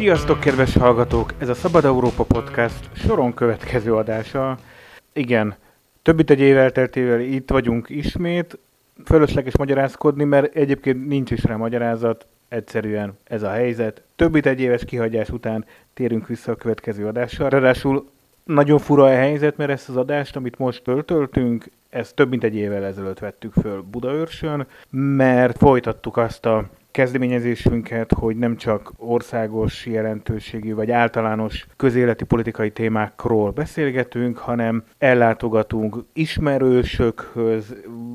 Sziasztok, kedves hallgatók! Ez a Szabad Európa Podcast soron következő adása. Igen, több egy év elteltével itt vagyunk ismét. Fölösleges magyarázkodni, mert egyébként nincs is rá magyarázat. Egyszerűen ez a helyzet. Több egy éves kihagyás után térünk vissza a következő adásra. Ráadásul nagyon fura a helyzet, mert ezt az adást, amit most töltöltünk, ezt több mint egy évvel ezelőtt vettük föl Budaörsön, mert folytattuk azt a kezdeményezésünket, hogy nem csak országos jelentőségű vagy általános közéleti politikai témákról beszélgetünk, hanem ellátogatunk ismerősökhöz,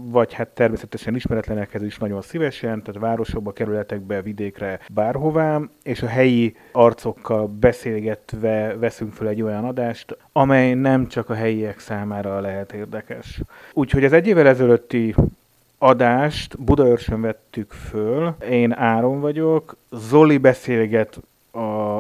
vagy hát természetesen ismeretlenekhez is nagyon szívesen, tehát városokba, kerületekbe, vidékre, bárhová, és a helyi arcokkal beszélgetve veszünk fel egy olyan adást, amely nem csak a helyiek számára lehet érdekes. Úgyhogy az egy évvel ezelőtti adást Budaörsön vettük föl. Én Áron vagyok, Zoli beszélget a,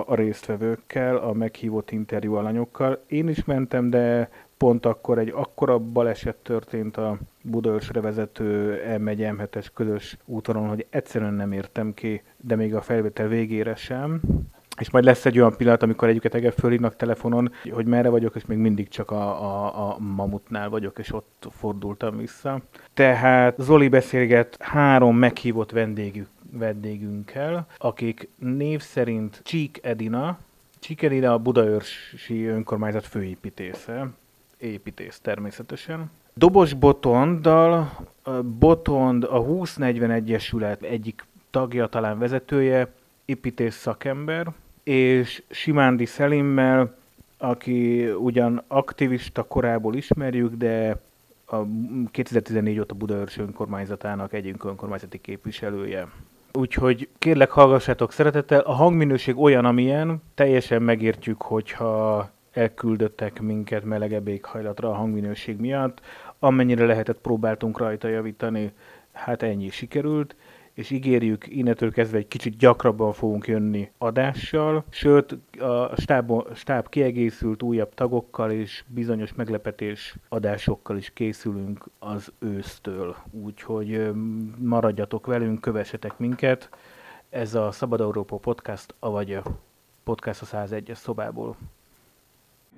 a résztvevőkkel, a meghívott interjú alanyokkal. Én is mentem, de pont akkor egy akkora baleset történt a Budaörsre vezető M1 M7-es közös úton, hogy egyszerűen nem értem ki, de még a felvétel végére sem és majd lesz egy olyan pillanat, amikor egyiket ege fölhívnak telefonon, hogy merre vagyok, és még mindig csak a, a, a mamutnál vagyok, és ott fordultam vissza. Tehát Zoli beszélget három meghívott vendégük, vendégünkkel, akik név szerint Csík Edina, Csík Edina a Budaörsi önkormányzat főépítésze, építész természetesen. Dobos Botonddal, Botond a 2040 Egyesület egyik tagja, talán vezetője, építész szakember, és Simándi Szelimmel, aki ugyan aktivista korából ismerjük, de a 2014 óta Budaörs önkormányzatának egyik önkormányzati képviselője. Úgyhogy kérlek hallgassátok szeretettel, a hangminőség olyan, amilyen, teljesen megértjük, hogyha elküldöttek minket melegebb éghajlatra a hangminőség miatt. Amennyire lehetett, próbáltunk rajta javítani, hát ennyi sikerült és ígérjük, innentől kezdve egy kicsit gyakrabban fogunk jönni adással, sőt a stáb, stáb kiegészült újabb tagokkal és bizonyos meglepetés adásokkal is készülünk az ősztől. Úgyhogy maradjatok velünk, kövessetek minket. Ez a Szabad Európa Podcast, avagy a Podcast a 101-es szobából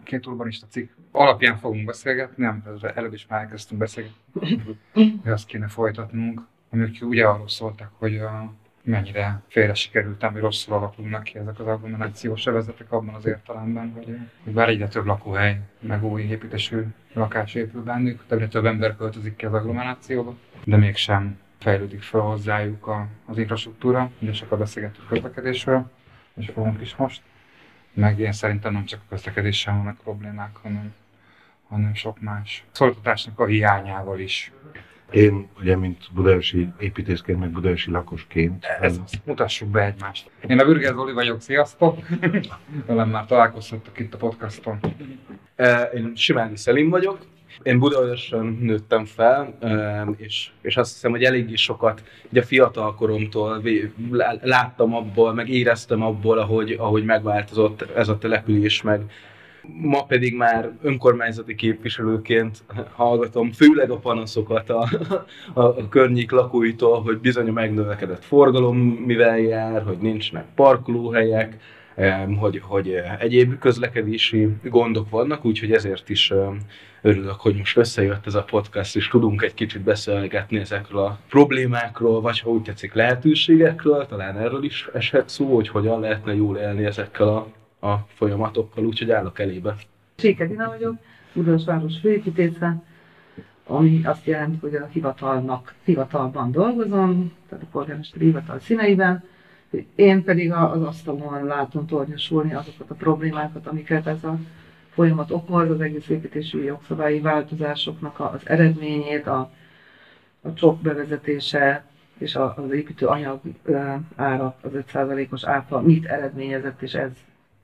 két urbanista cikk alapján fogunk beszélgetni, nem, előbb is már elkezdtünk beszélgetni, hogy azt kéne folytatnunk amik ugye arról szóltak, hogy a, mennyire félre sikerült, mi rosszul alakulnak ki ezek az agglomerációs övezetek abban az értelemben, hogy, hogy bár egyre több lakóhely, meg új építésű lakás épül bennük, egyre több ember költözik ki az agglomerációba, de mégsem fejlődik fel hozzájuk a, az infrastruktúra, ugye sokat beszélgettük közlekedésről, és fogunk is most. Meg én szerintem nem csak a közlekedéssel vannak problémák, hanem, hanem sok más szolgáltatásnak a hiányával is én ugye, mint budaörsi építészként, meg budaörsi lakosként. Ez az. Mutassuk be egymást. Én a Bürger Zoli vagyok, sziasztok! Velem már találkozhattok itt a podcaston. Én Simáni Szelim vagyok. Én Budaörsön nőttem fel, és, és azt hiszem, hogy eléggé sokat ugye a fiatal koromtól láttam abból, meg éreztem abból, ahogy, ahogy megváltozott ez a település, meg, ma pedig már önkormányzati képviselőként hallgatom főleg a panaszokat a, a, a környék lakóitól, hogy bizony a megnövekedett forgalom mivel jár, hogy nincsenek parkolóhelyek, hogy, hogy egyéb közlekedési gondok vannak, úgyhogy ezért is örülök, hogy most összejött ez a podcast, és tudunk egy kicsit beszélgetni ezekről a problémákról, vagy ha úgy tetszik lehetőségekről, talán erről is eshet szó, hogy hogyan lehetne jól élni ezekkel a a folyamatokkal, úgyhogy állok elébe. Sékedina vagyok, város főépítésze, ami azt jelenti, hogy a hivatalnak hivatalban dolgozom, tehát a polgármesteri hivatal színeiben, én pedig az asztalon látom tornyosulni azokat a problémákat, amiket ez a folyamat okoz, az egész építési jogszabályi változásoknak az eredményét, a, a csok bevezetése és az építő anyag ára, az 5%-os áfa mit eredményezett, és ez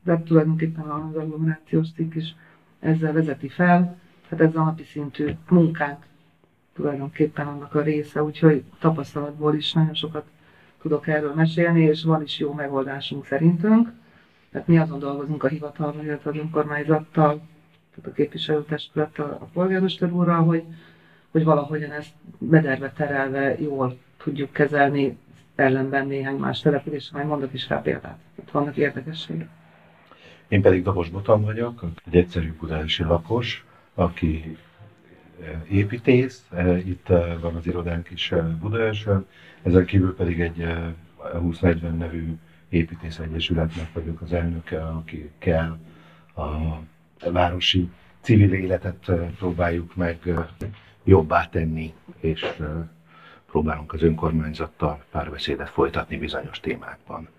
de tulajdonképpen az agglomerációs cikk is ezzel vezeti fel. Hát ez a napi szintű munkánk tulajdonképpen annak a része, úgyhogy tapasztalatból is nagyon sokat tudok erről mesélni, és van is jó megoldásunk szerintünk. Tehát mi azon dolgozunk a hivatalban, illetve az önkormányzattal, tehát a képviselőtestülettel, a polgármester úrral, hogy, hogy valahogyan ezt mederbe terelve jól tudjuk kezelni ellenben néhány más település, majd mondok is rá példát. Itt vannak érdekességek. Én pedig Dobos Botan vagyok, egy egyszerű budási lakos, aki eh, építész, eh, itt eh, van az irodánk is Budaörsön, ezen kívül pedig egy 2040 nevű építész egyesületnek vagyok az elnöke, aki kell a városi civil életet próbáljuk meg jobbá tenni, és próbálunk az önkormányzattal párbeszédet folytatni bizonyos témákban.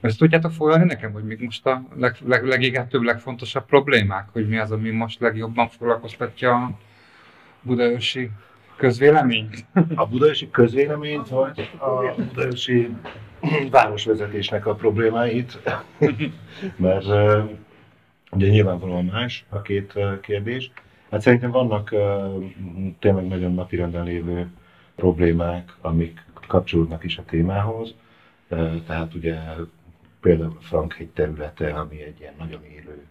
Ezt tudjátok foglalni nekem, hogy még most a leg, leg, legégetőbb, legfontosabb problémák, hogy mi az, ami most legjobban foglalkoztatja a budaörsi közvéleményt? A budaörsi közvéleményt, vagy a budaörsi városvezetésnek a problémáit? Mert ugye nyilvánvalóan más a két kérdés. Hát szerintem vannak tényleg nagyon napirenden lévő problémák, amik kapcsolódnak is a témához. Tehát ugye például a Frankhegy területe, ami egy ilyen nagyon élő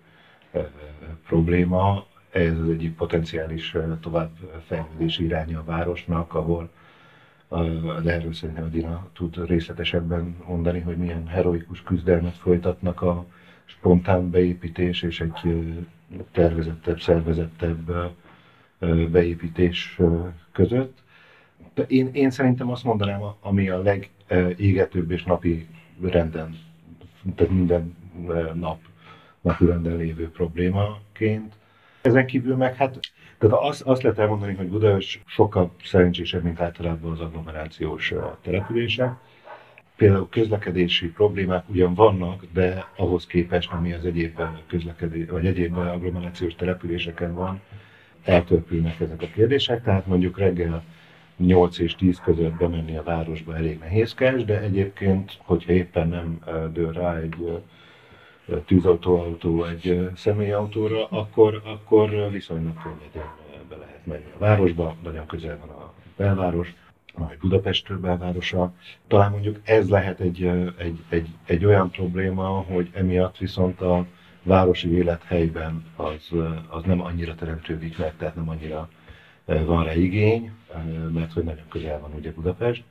probléma, ez az egyik potenciális továbbfejlődési iránya a városnak, ahol de erről szerintem a Dina tud részletesebben mondani, hogy milyen heroikus küzdelmet folytatnak a spontán beépítés és egy tervezettebb, szervezettebb beépítés között. De én, én szerintem azt mondanám, ami a legégetőbb és napi renden, tehát minden nap napi renden lévő problémaként. Ezen kívül meg hát, tehát azt, azt lehet elmondani, hogy Budaörs sokkal szerencsésebb, mint általában az agglomerációs települések. Például közlekedési problémák ugyan vannak, de ahhoz képest, ami az egyéb közlekedés, vagy egyéb agglomerációs településeken van, eltörpülnek ezek a kérdések. Tehát mondjuk reggel 8 és 10 között bemenni a városba elég nehézkes, de egyébként, hogyha éppen nem dől rá egy tűzautóautó egy személyautóra, akkor, akkor viszonylag könnyedén be lehet menni a városba, nagyon közel van a belváros, vagy Budapest belvárosa. Talán mondjuk ez lehet egy, egy, egy, egy olyan probléma, hogy emiatt viszont a városi élethelyben az, az nem annyira teremtődik meg, tehát nem annyira van rá igény, mert hogy nagyon közel van ugye Budapest.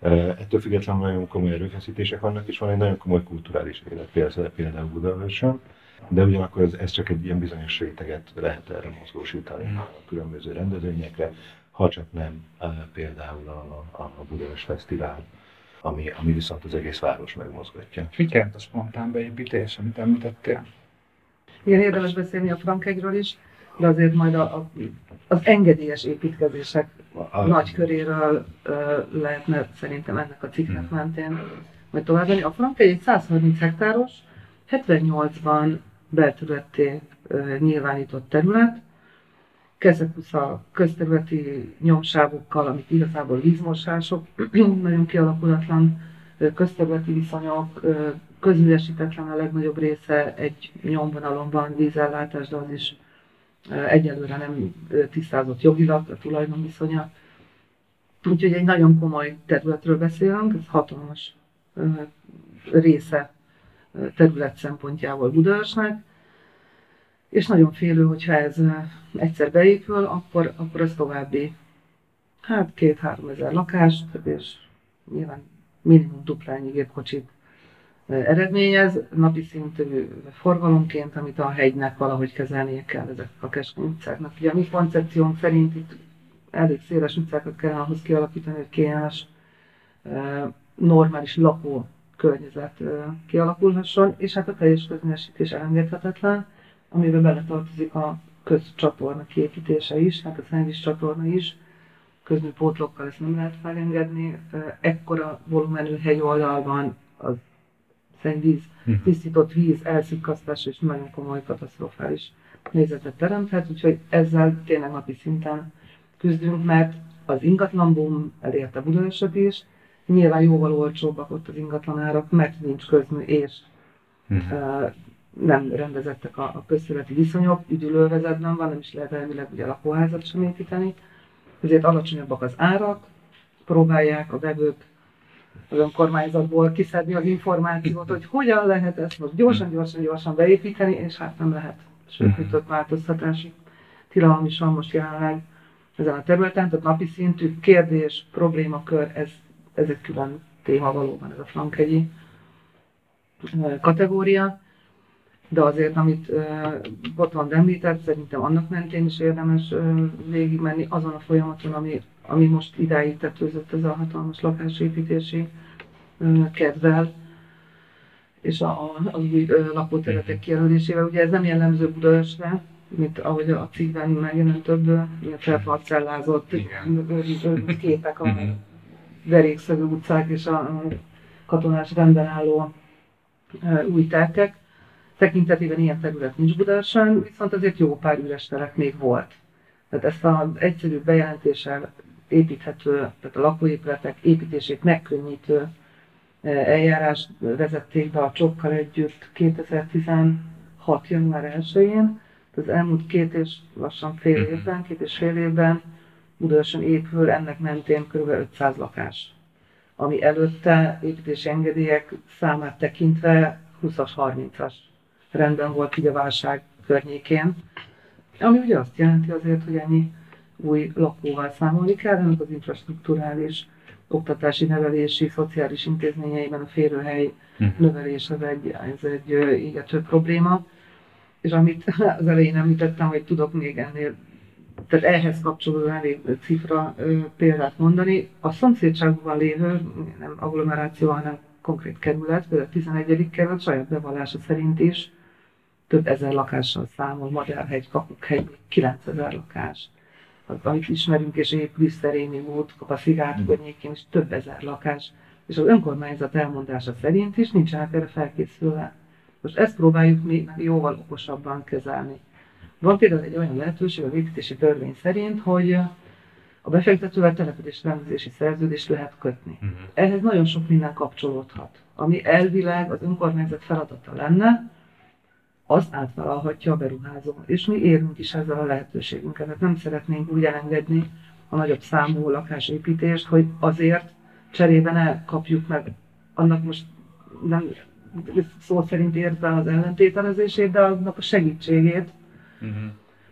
Ettől függetlenül nagyon komoly erőfeszítések vannak, és van egy nagyon komoly kulturális élet, például Budaörsön, de ugyanakkor ez, ez csak egy ilyen bizonyos réteget lehet erre mozgósítani a különböző rendezvényekre, ha csak nem például a, a, Budaörs Fesztivál, ami, ami viszont az egész város megmozgatja. Mit jelent a spontán beépítés, amit említettél? Igen, érdemes beszélni a Frankegyről is, de azért majd a, a, az engedélyes építkezések a... nagy köréről uh, lehetne szerintem ennek a cikknek hmm. mentén majd továbbani. A Frank egy 130 hektáros, 78-ban belterületté nyilvánított terület, Keszekusza közterületi nyomsávokkal, amik igazából vízmosások, nagyon kialakulatlan közterületi viszonyok, közművesítetlen a legnagyobb része, egy nyomvonalon van vízellátás, de az is egyelőre nem tisztázott jogilag a tulajdonviszonya. Úgyhogy egy nagyon komoly területről beszélünk, ez hatalmas része terület szempontjából Budaörsnek, és nagyon félő, hogyha ez egyszer beépül, akkor, akkor ez további, hát két-három ezer lakást, és nyilván minimum duplányi gépkocsit eredményez, napi szintű forgalomként, amit a hegynek valahogy kezelnie kell ezek a keskeny utcáknak. Ugye a mi koncepciónk szerint itt elég széles utcákat kell ahhoz kialakítani, hogy kényelmes, normális lakó környezet kialakulhasson, és hát a teljes közműesítés elengedhetetlen, amiben beletartozik a közcsatorna kiépítése is, hát a szennyvíz csatorna is, közműpótlókkal ezt nem lehet felengedni. Ekkora volumenű hegy oldalban az szennyvíz, hm. tisztított víz elszikasztás és nagyon komoly katasztrofális nézetet teremthet, úgyhogy ezzel tényleg napi szinten küzdünk, mert az ingatlanboom elérte Budaörsöt is, nyilván jóval olcsóbbak ott az ingatlanárak, mert nincs közmű és uh, nem rendezettek a, a közszületi viszonyok, üdülővezetben van, nem is lehet elvileg ugye lakóházat sem építeni, ezért alacsonyabbak az árak, próbálják a vevők az önkormányzatból kiszedni az információt, hogy hogyan lehet ezt most gyorsan, gyorsan, gyorsan beépíteni, és hát nem lehet. Sőt, hogy több változtatási tilalom is van most jelenleg ezen a területen, tehát napi szintű kérdés, problémakör, ez, ez egy külön téma valóban ez a Frankegyi ö, kategória. De azért, amit Botond említett, szerintem annak mentén is érdemes végigmenni azon a folyamaton, ami, ami most idáig tetőzött ez a hatalmas lakásépítési kedvel, és a, az új lakóterületek kijelölésével. Ugye ez nem jellemző Budaörsre, mint ahogy a cikkben megjelent több felparcellázott ö, képek a Mhm. derékszögű utcák és a a katonás rendben álló új telkek. Tekintetében ilyen terület nincs Budaörsön, viszont azért jó pár üres telek még volt. Tehát ezt az egyszerű bejelentéssel építhető, tehát a lakóépületek építését megkönnyítő eh, eljárást vezették be a csokkal együtt 2016. január 1-én. Az elmúlt két és lassan fél Mhm. évben, két és fél évben Budaörsön épül ennek mentén kb. 500 lakás, ami előtte építési engedélyek számát tekintve 20-as, 30-as rendben volt így a válság környékén. Ami ugye azt jelenti azért, hogy ennyi új lakóval számolni kell, ennek az infrastruktúrális, oktatási, nevelési, szociális intézményeiben a férőhely Mhm. növelés az egy, ez egy égető probléma. És amit az elején említettem, hogy tudok még ennél, tehát ehhez kapcsolódó elég cifra példát mondani. A szomszédságban lévő, nem agglomeráció, hanem konkrét kerület, például a 11. kerület saját bevallása szerint is több ezer lakással számol, Madárhegy, Kakukhegy, 9000 lakás. Amit ismerünk és épül, Szerémi út, a Szigát környékén is több ezer lakás. És az önkormányzat elmondása szerint is nincsenek erre felkészülve. Most ezt próbáljuk mi jóval okosabban kezelni. Van például egy olyan lehetőség a építési törvény szerint, hogy a befektetővel település rendezési szerződést lehet kötni. Mhm. Ehhez nagyon sok minden kapcsolódhat. Ami elvileg az önkormányzat feladata lenne, az átvállalhatja a beruházó. És mi érünk is ezzel a lehetőségünkkel. Tehát nem szeretnénk úgy elengedni a nagyobb számú lakásépítést, hogy azért cserébe ne kapjuk meg annak most nem szó szerint értve az ellentételezését, de annak a segítségét, Mhm.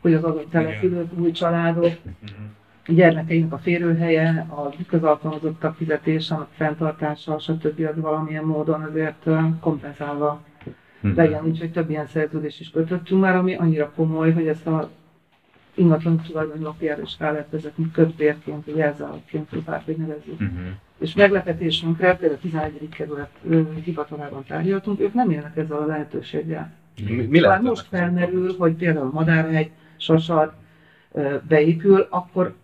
hogy az adott települők, új családok, Mhm. gyermekeinek a férőhelye, a közalkalmazottak fizetése, a fenntartása, stb. az valamilyen módon azért kompenzálva Mhm. legyen, úgyhogy több ilyen szerződést is kötöttünk már, ami annyira komoly, hogy ezt a ingatlan tulajdonlapjára is rá lehet vezetni kötvérként, vagy jelzálogként, hogy bárhogy nevezzük. Mhm. És meglepetésünkre, például a 11. kerület hivatalában tárgyaltunk, ők nem élnek ezzel a lehetőséggel. Mi, mi lehet most felmerül, hogy például Madárhegy, Sasad beépül, akkor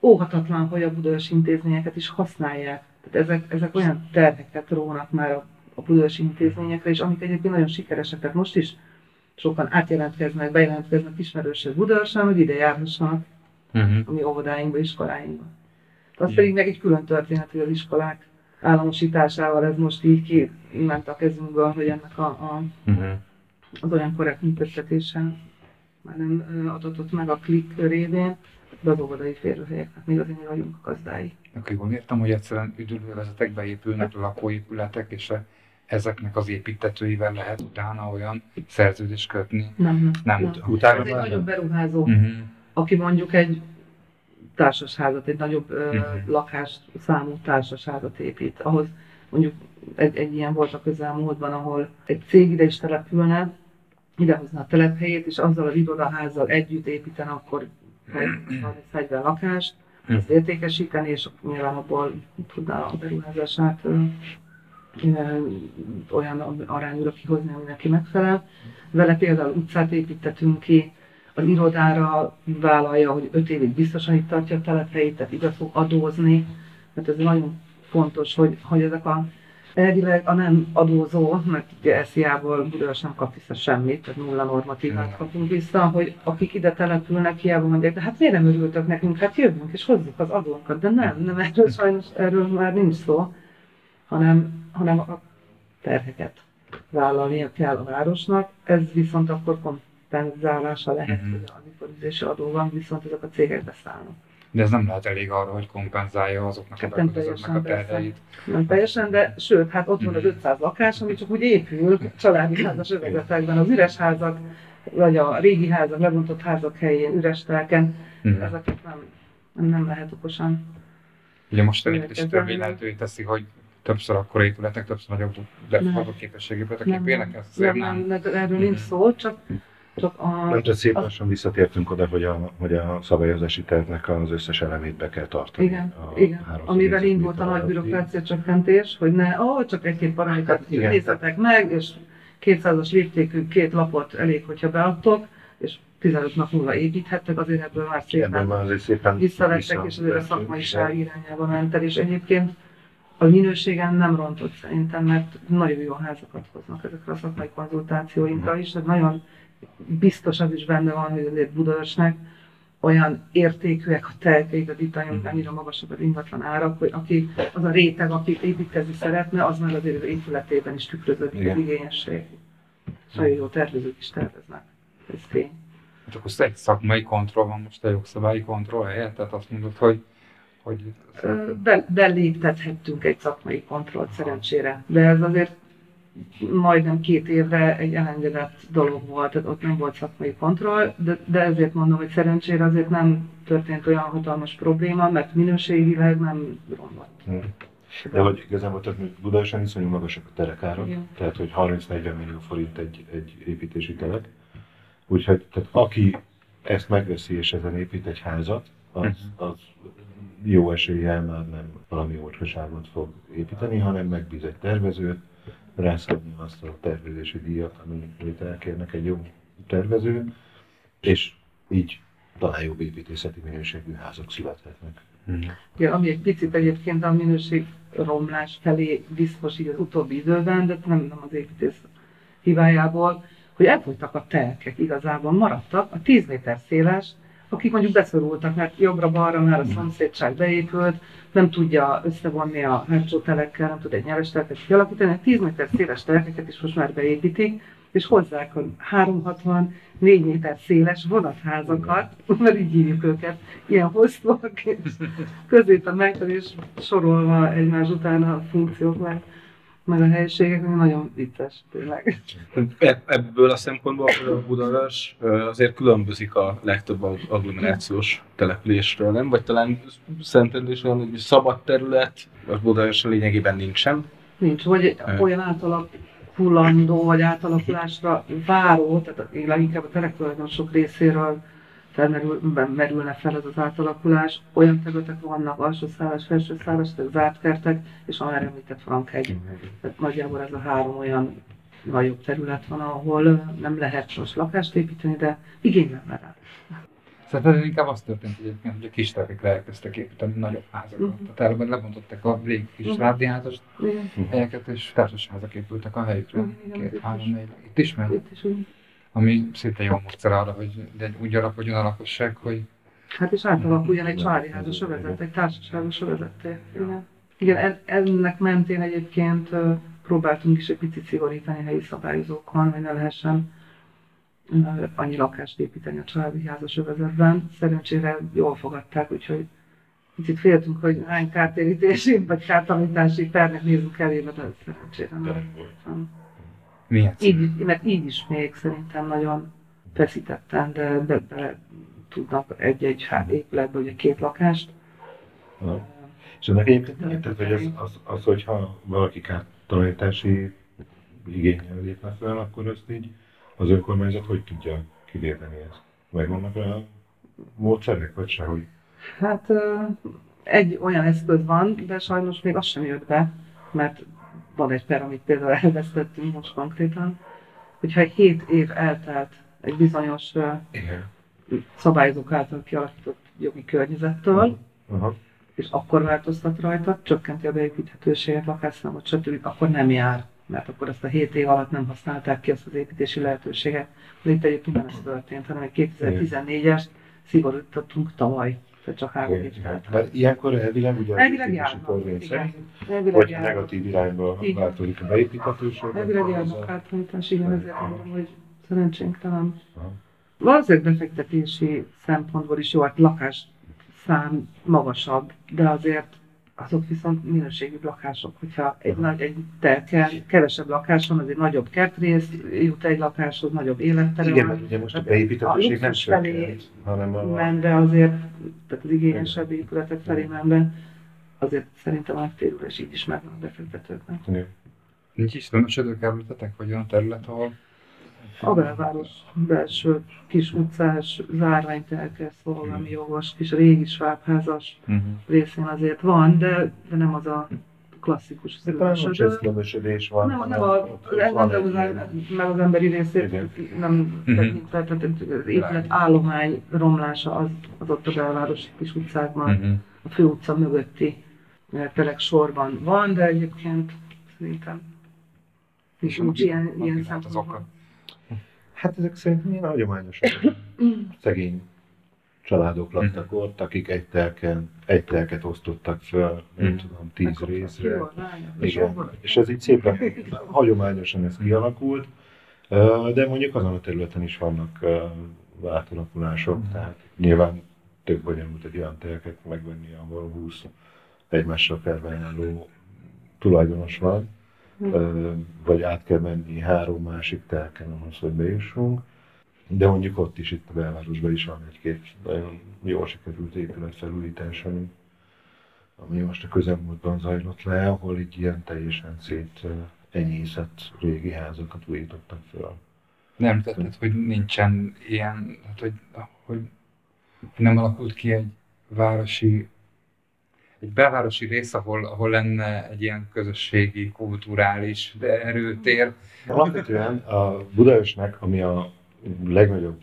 óhatatlan, hogy a budaörsi intézményeket is használják. Tehát ezek, ezek olyan terheket rónak már a, a budaörsi intézményekre, és amik egyébként nagyon sikeresek. Tehát most is sokan átjelentkeznek, bejelentkeznek ismerősök Budaörsön, hogy ide járhassanak Mhm. a mi óvodáinkba, iskoláinkba. Az Igen. pedig meg egy külön történet, hogy az iskolák államosításával ez most így ki ment a kezünkből, hogy ennek a, a Mhm. az olyan korrekt működtetése már nem adatott meg a klik révén, de az óvodai férőhelyeknek még azért mi vagyunk a gazdái. Akkor jól értem, hogy egyszerűen üdülővezetek beépülnek lakóépületek, és e- ezeknek az építetőivel lehet utána olyan szerződést kötni. Nem, nem. Nem, nem. utána Ez egy nagyobb beruházó, Mhm. aki mondjuk egy társasházat, egy nagyobb ö, Mhm. lakás számú társasházat épít. Ahhoz mondjuk egy, egy ilyen volt a közelmúltban, ahol egy cég ide is települne, idehozna a telephelyét, és azzal az irodaházzal együtt építene akkor 30-40 lakást, ezt értékesíteni, és nyilván abból tudná a beruházását olyan arányúra kihozni, ami neki megfelel. Vele például utcát építettünk ki, az irodára vállalja, hogy öt évig biztosan itt tartja a telephelyét, tehát ide fog adózni, mert ez nagyon fontos, hogy, hogy ezek a elvileg a nem adózó, mert ugye SZIA-ból Budapest nem kap vissza semmit, tehát nulla normatívát kapunk vissza, hogy akik ide települnek, hiába mondják, de hát miért nem örültök nekünk, hát jövünk és hozzuk az adónkat, de nem, nem erről sajnos erről már nincs szó, hanem, hanem a terheket vállalnia kell a városnak, ez viszont akkor kompenzálása lehet, Mhm. hogy az iparüzési adó van, viszont ezek a cégek beszállnak. De ez nem lehet elég arra, hogy kompenzálja azoknak a Hát nem beruházóknak a terheit. Nem teljesen, de sőt, hát ott van az 500 lakás, ami csak úgy épül családi házas övezetekben, az üres házak, vagy a régi házak, lebontott házak helyén, üres telken, Mhm. ezeket nem, nem, lehet okosan. Ugye most a Igen, lépési ez törvény nem- lehetővé teszi, hogy többször akkor épületek, többször nagyobb befogadó képességű épületek épülnek, ezt azért nem, nem. nem, erről nincs szó, csak, csak a... Nem, tehát szép lassan visszatértünk oda, hogy a, hogy a szabályozási tervnek az összes elemét be kell tartani. Igen, a igen. 300 Amivel indult a nagy bürokrácia csökkentés, hogy ne, ó, csak egy-két paramétert Hát igen, nézzetek meg, és 200-as léptékű két lapot elég, hogyha beadtok, és 15 nap múlva építhettek, azért ebből már szépen már azért szépen visszavettek, és azért a szakmaiság irányába ment el, és egyébként a minőségen nem rontott szerintem, mert nagyon jó házakat hoznak ezekre a szakmai konzultációinkra is, tehát nagyon biztos az is benne van, hogy azért Budaörsnek olyan értékűek a telkeik, a ditanyunk, annyira magasabb az ingatlan árak, hogy aki, az a réteg, aki építkezni szeretne, az már azért az épületében is tükröződik az igényesség. És nagyon jó tervezők is terveznek. Ez tény. Csak az egy szakmai kontroll van most a jogszabályi kontroll helyett, tehát azt mondod, hogy, hogy Be, beléptethettünk egy szakmai kontrollt szerencsére, de ez azért majdnem két évre egy elengedett dolog volt, tehát ott nem volt szakmai kontroll, de, de ezért mondom, hogy szerencsére azért nem történt olyan hatalmas probléma, mert minőségileg nem romlott. Hm. De hogy igazából tehát Budaörsön iszonyú magasak a terekárak, Igen. tehát hogy 30-40 millió forint egy, egy építési telek. Úgyhogy tehát aki ezt megveszi és ezen épít egy házat, az, az jó eséllyel már nem valami olcsóságot fog építeni, hanem megbíz egy tervezőt, rászabni azt a tervezési díjat, amit elkérnek egy jó tervező, és így talán jobb építészeti minőségű házak születhetnek. Ja, ami egy picit egyébként a minőség romlás felé visz most így az utóbbi időben, de nem, nem az építész hibájából, hogy elfogytak a telkek igazából, maradtak a 10 méter széles, akik mondjuk beszorultak, mert jobbra-balra már a szomszédság beépült, nem tudja összevonni a hátsó telekkel, nem tud egy nyeres telket kialakítani, a 10 méter széles telkeket is most már beépítik, és hozzák a 360, 4 méter széles vonatházakat, mert így hívjuk őket, ilyen hosszúak, és középen meg, és sorolva egymás után a funkciók meg, meg a helyiségek, nagyon vicces tényleg. Ebb- Ebből a szempontból a Budaörs azért különbözik a legtöbb ag- agglomerációs településről, nem? Vagy talán Szentendrés olyan, hogy szabad terület, az Budaörsön lényegében nincsen. Nincs, vagy olyan átalakulandó, vagy átalakulásra váró, tehát leginkább a telektulajdonosok részéről felmerül, merülne fel ez az átalakulás. Olyan területek vannak, alsó szállás, felső szállás, zárt kertek, és a már említett Frankegy. Tehát nagyjából ez a három olyan nagyobb terület van, ahol nem lehet most lakást építeni, de igény lenne rá. Szerintem inkább az történt egyébként, hogy a kis telepekre elkezdtek építeni nagyobb házakat. Mhm. Tehát előbb lebontották a régi kis Mhm. rádiázas Igen, helyeket, és társasházak épültek a helyükre. Igen, Két, három, négy. Itt is megy. itt is úgy. Ami szinte jó módszer arra, hogy úgy alakuljon a lakosság, hogy Hát és átalakuljon egy családi házas övezet, egy társaságos övezetté. Igen. Igen, en- ennek mentén egyébként próbáltunk is egy picit szigorítani a helyi szabályozókon, hogy ne lehessen annyi lakást építeni a családi házas övezetben. Szerencsére jól fogadták, úgyhogy picit féltünk, hogy hány kártérítési vagy kártalanítási pernek nézünk elébe, de szerencsére nem. Milyen. Így, mert így is még szerintem nagyon feszítetten, de be, be tudnak egy-egy há- épületbe ugye két lakást. Ja. És ennek egyébként tehát, hogy az, az, az, hogyha valaki kártalanítási igényel lépne fel, akkor azt így az önkormányzat hogy tudja kivédeni ezt? Megvannak a módszerek, vagy sehogy? Hát ö, egy olyan eszköz van, de sajnos még az sem jött be, mert van egy per, amit például elvesztettünk most konkrétan, hogyha 7 év eltelt egy bizonyos Igen. szabályozók által kialakított jogi környezettől, Aha. és akkor változtat rajta, csökkenti a beépíthetőséget, lakásszámot, stb., akkor nem jár, mert akkor ezt a 7 év alatt nem használták ki azt az építési lehetőséget. De itt egyébként nem ez történt, hanem egy 2014-es szigorítottunk tavaly, tehát csak három Igen. telt. Mert ilyenkor elvileg ugye az Elvileg építési járnak. törvény Igen. szerint, Elvileg hogyha járnak. negatív irányba van. változik a beépíthetőség, Elvileg az járnak a- átrányítás, igen, ezért mondom, hogy szerencsénk talán. Valószínűleg befektetési szempontból is jó, hát lakás szám magasabb, de azért azok viszont minőségű lakások, hogyha egy nagy, egy telkel, kevesebb lakás van, azért nagyobb kertrész jut egy lakáshoz, nagyobb élettere Igen, mert ugye most a beépíthetőség a nem felé hanem a... menve azért, tehát az igényesebb épületek felé menve, azért szerintem a megtérülés így is megvan a befektetőknek. Nincs is tömösödőkerületetek, vagy olyan terület, ahol A belváros belső kis utcás, zárványtelke, szolgálmi jogos, kis régi svábházas uh-huh. részén azért van, de, de nem az a klasszikus De talán nem szülősödő. cseszlömösödés van. Nem, nem a, nem az, meg az emberi részét Igen. nem Mhm. tekintve, tehát az épület állomány romlása az, az ott a belvárosi kis utcákban, Uh-huh. a főutca mögötti telek sorban van, de egyébként szerintem nincs, nincs ilyen, ilyen az szempontból. oka. Hát ezek szerintem ilyen hagyományosan szegény családok laktak ott, akik egy telken, egy telket osztottak föl, nem Mm. tudom, tíz Megkaptak részre. jól, Igen, és ez így szépen hagyományosan ez kialakult, de mondjuk azon a területen is vannak átalakulások, tehát nyilván tök bonyolult egy olyan telket megvenni, ahol 20 egymással felvállaló tulajdonos van, Ö, vagy át kell menni három másik telken ahhoz, hogy bejussunk. De mondjuk ott is, itt a belvárosban is van egy-két nagyon jól sikerült épületfelújítás, ami, ami most a közelmúltban zajlott le, ahol így ilyen teljesen szét enyészett régi házakat újítottak föl. Nem említetted, hogy nincsen ilyen, hát hogy, hogy nem alakult ki egy városi, egy belvárosi rész, ahol, ahol lenne egy ilyen közösségi, kulturális erőtér. Alapvetően a Budaörsnek, ami a legnagyobb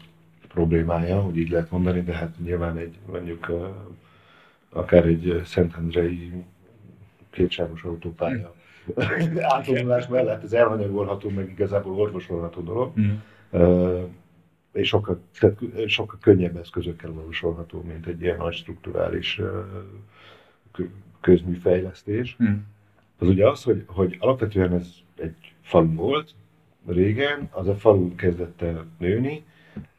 problémája, hogy így lehet mondani, de hát nyilván egy mondjuk akár egy Szentendrei kétsávos autópálya átvonulás mellett ez elhanyagolható, meg igazából orvosolható dolog. Mm. Ö, és sokkal, tehát sokkal könnyebb eszközökkel valósolható, mint egy ilyen nagy strukturális kö- közműfejlesztés. Mm. Az ugye az, hogy, hogy alapvetően ez egy falu volt régen, az a falu kezdett el nőni,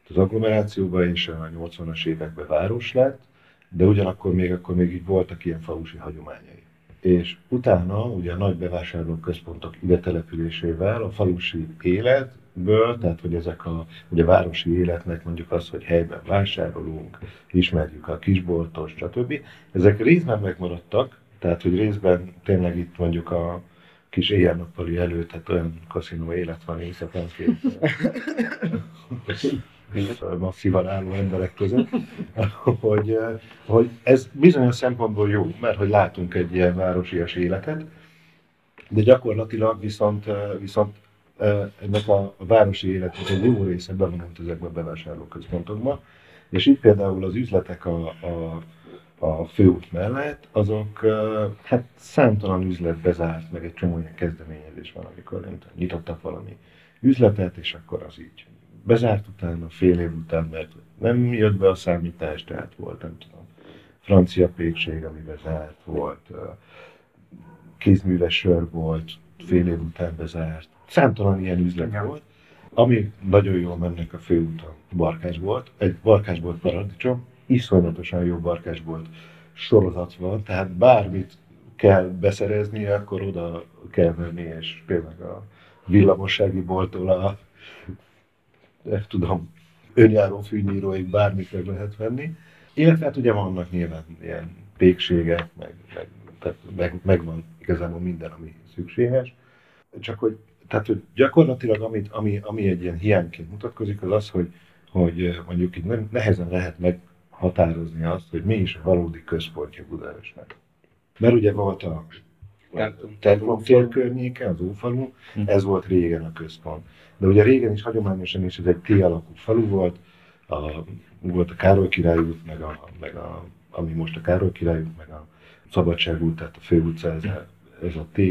az agglomerációba és a 80-as években város lett, de ugyanakkor még akkor még így voltak ilyen falusi hagyományai. És utána ugye a nagy bevásárló központok ide településével a falusi életből, tehát hogy ezek a, ugye a városi életnek mondjuk az, hogy helyben vásárolunk, ismerjük a kisboltos, stb. Ezek részben megmaradtak, tehát hogy részben tényleg itt mondjuk a kis éjjel-nappali előtt, tehát olyan kaszinó élet van éjszakánként. masszívan álló emberek között, hogy, hogy ez bizonyos szempontból jó, mert hogy látunk egy ilyen városias életet, de gyakorlatilag viszont, viszont ennek a városi életnek egy jó része bevonult ezekbe a bevásárlóközpontokba, és így például az üzletek a, a, a főút mellett, azok hát számtalan üzlet bezárt, meg egy csomó ilyen kezdeményezés van, amikor nem tudom, nyitottak valami üzletet, és akkor az így bezárt utána, fél év után, mert nem jött be a számítás, tehát volt, nem tudom, francia pékség, ami bezárt, volt, kézműves sör volt, fél év után bezárt. Számtalan ilyen üzlet Igen. volt. Ami nagyon jól mennek a főúton, barkás volt. Egy barkás volt paradicsom, iszonyatosan jó barkás volt sorozat van, tehát bármit kell beszerezni, akkor oda kell menni, és tényleg a villamossági bolttól a nem tudom, önjáró fűnyíróig bármit meg lehet venni. Illetve hát ugye vannak nyilván ilyen pékségek, meg, meg, tehát meg, megvan igazából minden, ami szükséges. Csak hogy, tehát, hogy gyakorlatilag amit, ami, ami egy ilyen hiányként mutatkozik, az az, hogy, hogy eh, mondjuk itt nem, nehezen lehet meghatározni azt, hogy mi is a valódi központja Budaörsnek. Mert ugye volt a Templom. templomtér környéke, az Ófalu, ez volt régen a központ. De ugye régen is hagyományosan is ez egy T-alakú falu volt, a, volt a Károly király út, meg, a, meg a, ami most a Károly király út, meg a Szabadság út, tehát a főutca, ez a, ez a T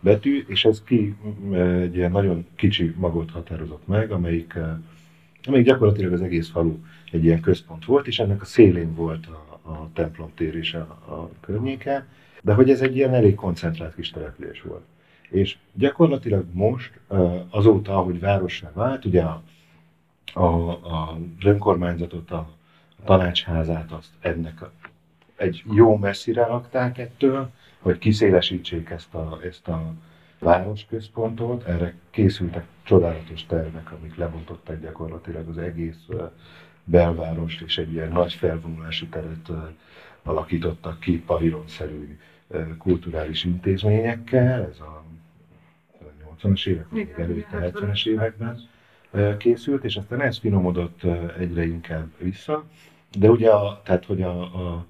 betű, és ez ki m, egy ilyen nagyon kicsi magot határozott meg, amelyik, eh, amelyik gyakorlatilag az egész falu egy ilyen központ volt, és ennek a szélén volt a, a templomtér és a, a környéke, de hogy ez egy ilyen elég koncentrált kis település volt. És gyakorlatilag most, eh, azóta, ahogy várossá vált, ugye a, a, a önkormányzatot, a, a tanácsházát, azt ennek a, egy jó messzire rakták ettől, hogy kiszélesítsék ezt a, ezt a városközpontot. Erre készültek csodálatos tervek, amik lebontották gyakorlatilag az egész belvárost, és egy ilyen nagy felvonulási teret alakítottak ki, pavilonszerű kulturális intézményekkel, ez a 80-as évek, még előtte 70-es években készült, és aztán ez finomodott egyre inkább vissza. De ugye, a, tehát hogy a, a,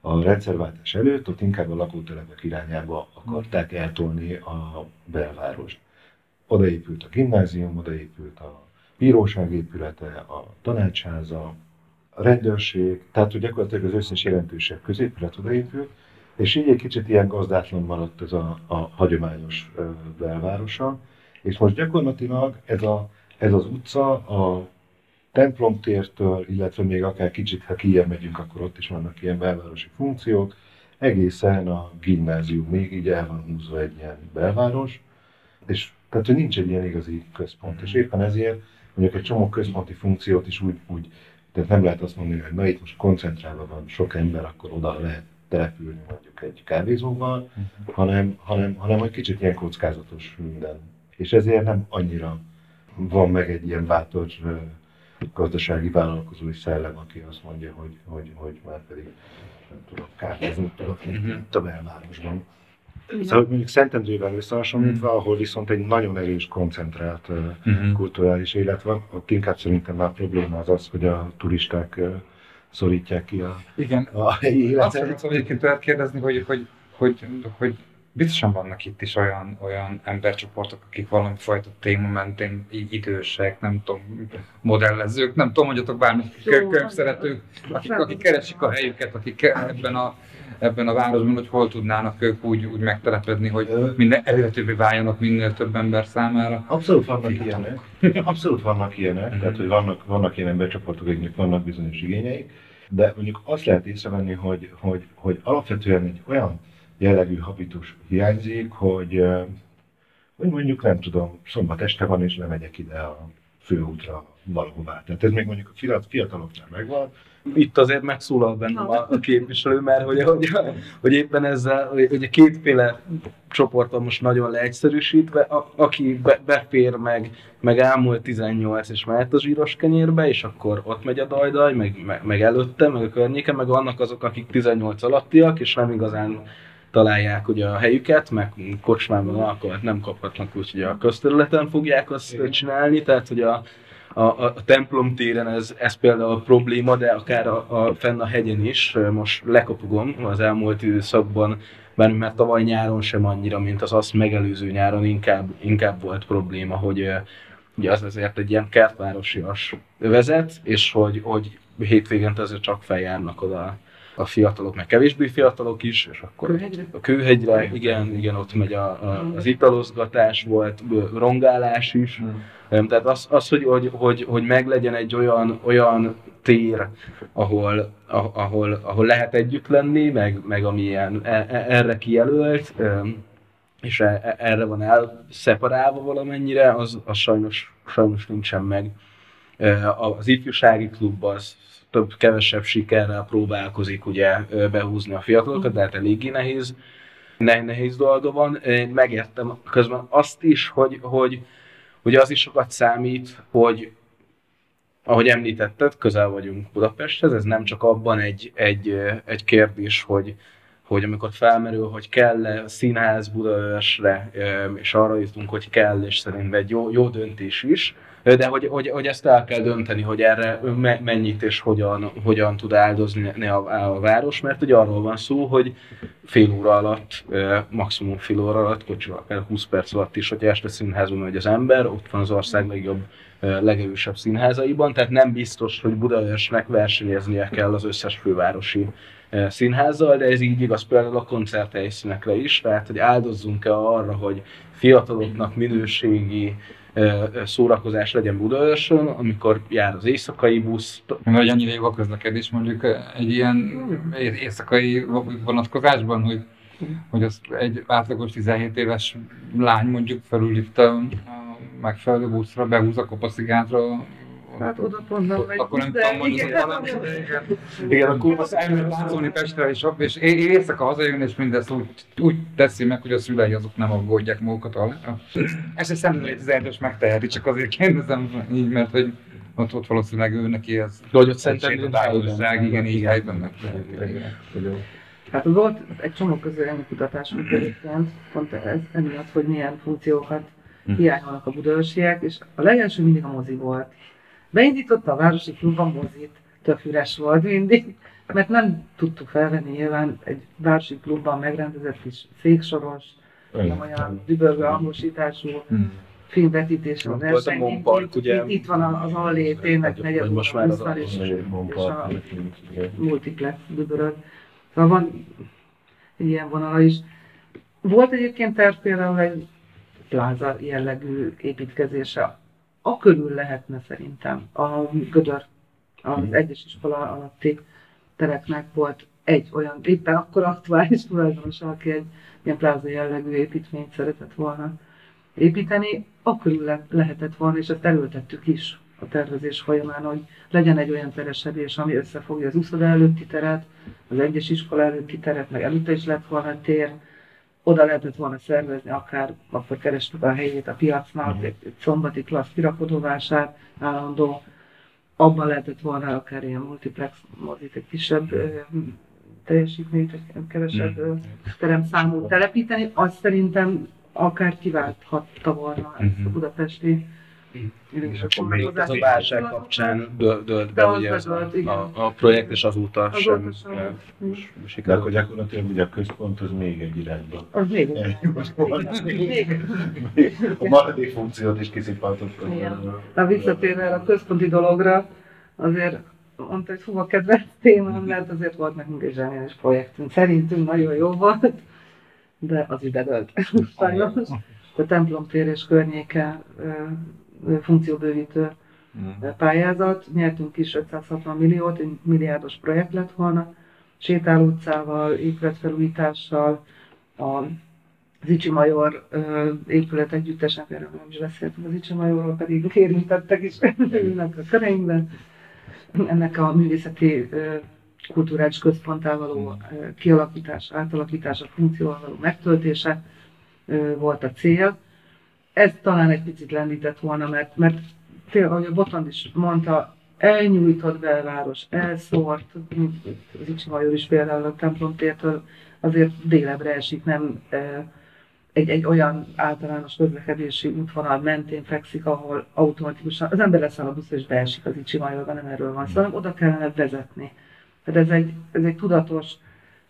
a rendszerváltás előtt ott inkább a lakótelepek irányába akarták eltolni a belvárost. Odaépült a gimnázium, odaépült a bíróság épülete, a tanácsháza, a rendőrség, tehát hogy gyakorlatilag az összes jelentősebb középület odaépült, és így egy kicsit ilyen gazdátlan maradt ez a, a hagyományos belvárosa, és most gyakorlatilag ez, a, ez az utca a templomtértől, illetve még akár kicsit, ha kijebb megyünk, akkor ott is vannak ilyen belvárosi funkciók, egészen a gimnázium még így el van húzva egy ilyen belváros, és tehát, hogy nincs egy ilyen igazi központ, és éppen ezért mondjuk egy csomó központi funkciót is úgy, úgy tehát nem lehet azt mondani, hogy na itt most koncentrálva van sok ember, akkor oda lehet települni mondjuk egy kávézóval, uh-huh. hanem, hanem, hanem hogy kicsit ilyen kockázatos minden. És ezért nem annyira van meg egy ilyen bátor gazdasági vállalkozói szellem, aki azt mondja, hogy, hogy, hogy már pedig nem tudok kávézót tudok uh-huh. itt a belvárosban. Szóval mondjuk Szentendrővel összehasonlítva, mm. ahol viszont egy nagyon erős, koncentrált uh-huh. kulturális élet van, ott inkább szerintem már probléma az az, hogy a turisták szorítják ki a, Igen. a helyi életet. Azt egyébként tőled kérdezni, hogy, hogy, hogy, hogy biztosan vannak itt is olyan, olyan embercsoportok, akik valami fajta téma mentén így idősek, nem tudom, modellezők, nem tudom, mondjatok bármi könyvszeretők, akik, akik keresik a helyüket, akik ebben a ebben a városban, hogy hol tudnának ők úgy, úgy megtelepedni, hogy minden elérhetővé váljanak minél több ember számára. Abszolút vannak ilyenek. Abszolút vannak ilyenek, tehát hogy vannak, vannak ilyen embercsoportok, akiknek vannak bizonyos igényeik, de mondjuk azt lehet észrevenni, hogy, hogy, hogy alapvetően egy olyan jellegű habitus hiányzik, hogy, hogy mondjuk nem tudom, szombat este van és lemegyek ide a főútra valahová. Tehát ez még mondjuk a fiataloknál megvan, itt azért megszólal bennem a, a képviselő, mert hogy, hogy, hogy éppen ezzel, hogy, a kétféle csoporton most nagyon leegyszerűsítve, a, aki be, befér meg, meg elmúlt 18 és mehet a zsíros kenyérbe, és akkor ott megy a dajdaj, meg, meg, meg előtte, meg a környéken, meg vannak azok, akik 18 alattiak, és nem igazán találják ugye a helyüket, meg kocsmában alkoholt nem kaphatnak, úgyhogy a közterületen fogják azt csinálni, tehát hogy a, a, a templom téren ez, ez például a probléma, de akár a, a, fenn a hegyen is, most lekopogom az elmúlt időszakban, bár mert tavaly nyáron sem annyira, mint az azt megelőző nyáron inkább, inkább volt probléma, hogy ugye az azért egy ilyen kertvárosias vezet, és hogy, hogy hétvégén azért csak feljárnak oda a fiatalok, meg kevésbé fiatalok is, és akkor Kőhegyre. a kőhegyre, igen, igen, ott megy a, a, az italozgatás, volt rongálás is, hmm. Tehát az, az hogy, hogy, hogy, hogy meglegyen egy olyan, olyan tér, ahol, ahol, ahol lehet együtt lenni, meg, meg amilyen e, e, erre kijelölt, és e, erre van elszeparálva valamennyire, az, az sajnos, sajnos nincsen meg. Az ifjúsági klub az több-kevesebb sikerrel próbálkozik ugye behúzni a fiatalokat, de hát eléggé nehéz, nehéz dolga van. Én megértem közben azt is, hogy, hogy Ugye az is sokat számít, hogy ahogy említetted, közel vagyunk Budapesthez, ez nem csak abban egy, egy, egy kérdés, hogy, hogy amikor felmerül, hogy kell-e színház Budaörsre, és arra jutunk, hogy kell, és szerintem egy jó, jó döntés is, de hogy, hogy, hogy ezt el kell dönteni, hogy erre mennyit és hogyan, hogyan tud áldozni a, a város, mert ugye arról van szó, hogy fél óra alatt, maximum fél óra alatt, kocsival akár 20 perc alatt is, hogy este színházba megy az ember, ott van az ország legjobb, legerősebb színházaiban, tehát nem biztos, hogy Budaörsnek versenyeznie kell az összes fővárosi színházzal, de ez így igaz például a koncerthelyszínekre is, tehát hogy áldozzunk-e arra, hogy fiataloknak minőségi szórakozás legyen Budaörsön, amikor jár az éjszakai busz. Vagy annyira jó a közlekedés mondjuk egy ilyen éjszakai vonatkozásban, hogy, hogy az egy átlagos 17 éves lány mondjuk felül itt a, megfelelő buszra, behúz a kopaszigátra, Hát oda pont nem megy, akkor nem tudom mondani valami. Igen, akkor az elmegy látszolni Pestre, és, és éjszaka hazajön, és mindezt úgy, úgy teszi meg, hogy a szülei azok nem aggódják magukat alá. Ezt egy szemléleti 17 megteheti, csak azért kérdezem így, mert hogy ott, ott valószínűleg ő neki ez. De hogy ott szerintem igen, igen, így helyben meg. Hát volt egy csomó közölmi kutatásunk egyébként, pont ez, emiatt, hogy milyen funkciókat Hm. hiányolnak a budaörsiek, és a legelső mindig a mozi volt. Beindította a Városi Klub a mozit, tök üres volt mindig, mert nem tudtuk felvenni nyilván egy Városi Klubban megrendezett kis széksoros, nem olyan dübörgő hangosítású filmvetítés a verseny. Itt- ugye? Itt, itt van az Allé, tényleg negyed most már az és, és a multiplex dübörög. Szóval van egy ilyen vonala is. Volt egyébként terv például egy pláza jellegű építkezése. A körül lehetne szerintem. A Gödör, az egyes iskola alatti tereknek volt egy olyan éppen akkor aktuális tulajdonos, aki egy ilyen pláza jellegű építményt szeretett volna építeni, akkor le- lehetett volna, és ezt előtettük is a tervezés folyamán, hogy legyen egy olyan teresedés, ami összefogja az úszoda előtti teret, az egyes iskola előtti teret, meg előtte is lett volna tér, oda lehetett volna szervezni, akár akkor kerestük a helyét a piacnak, egy, egy szombati klassz kirakodóvásár állandó, abban lehetett volna akár ilyen multiplex mozit, egy kisebb ö, teljesítményt, egy kevesebb ö, teremszámú telepíteni, azt szerintem akár kiválthatta volna ezt a Mhm. Budapesti És akkor még ez a válság kapcsán dölt, be az ugye a, a, a projekt, és azóta Azóta sem, sem. eh, Mhm. s- De sikerült. akkor gyakorlatilag ugye a központ az még egy irányba. Az még még A maradék funkciót is kiszipáltott. Na visszatérve a központi dologra, azért mondta, hogy hova kedvenc témám, mert azért volt nekünk egy zseniális projektünk. Szerintünk nagyon jó volt, de az is bedölt. Sajnos. A templom tér és környéke ö, funkcióbővítő ö, pályázat. Nyertünk is 560 milliót, egy milliárdos projekt lett volna. Sétáló utcával, épületfelújítással, a Zicsi Major ö, épület együttesen, erről nem is beszéltünk, az Zicsi Majorról pedig érintettek is ülnek a köreinkben. Ennek a művészeti ö, kulturális központtá való ö, kialakítás, átalakítása, funkcióval való megtöltése ö, volt a cél. Ez talán egy picit lendített volna, mert, mert tényleg, ahogy a Botond is mondta, elnyújtott belváros, elszórt, az Icsi Major is például a templomtértől, azért délebre esik, nem egy, egy olyan általános közlekedési útvonal mentén fekszik, ahol automatikusan az ember leszáll a buszra és beesik az Icsi Majorba, nem erről van szó, hanem oda kellene vezetni. Tehát ez egy, ez egy tudatos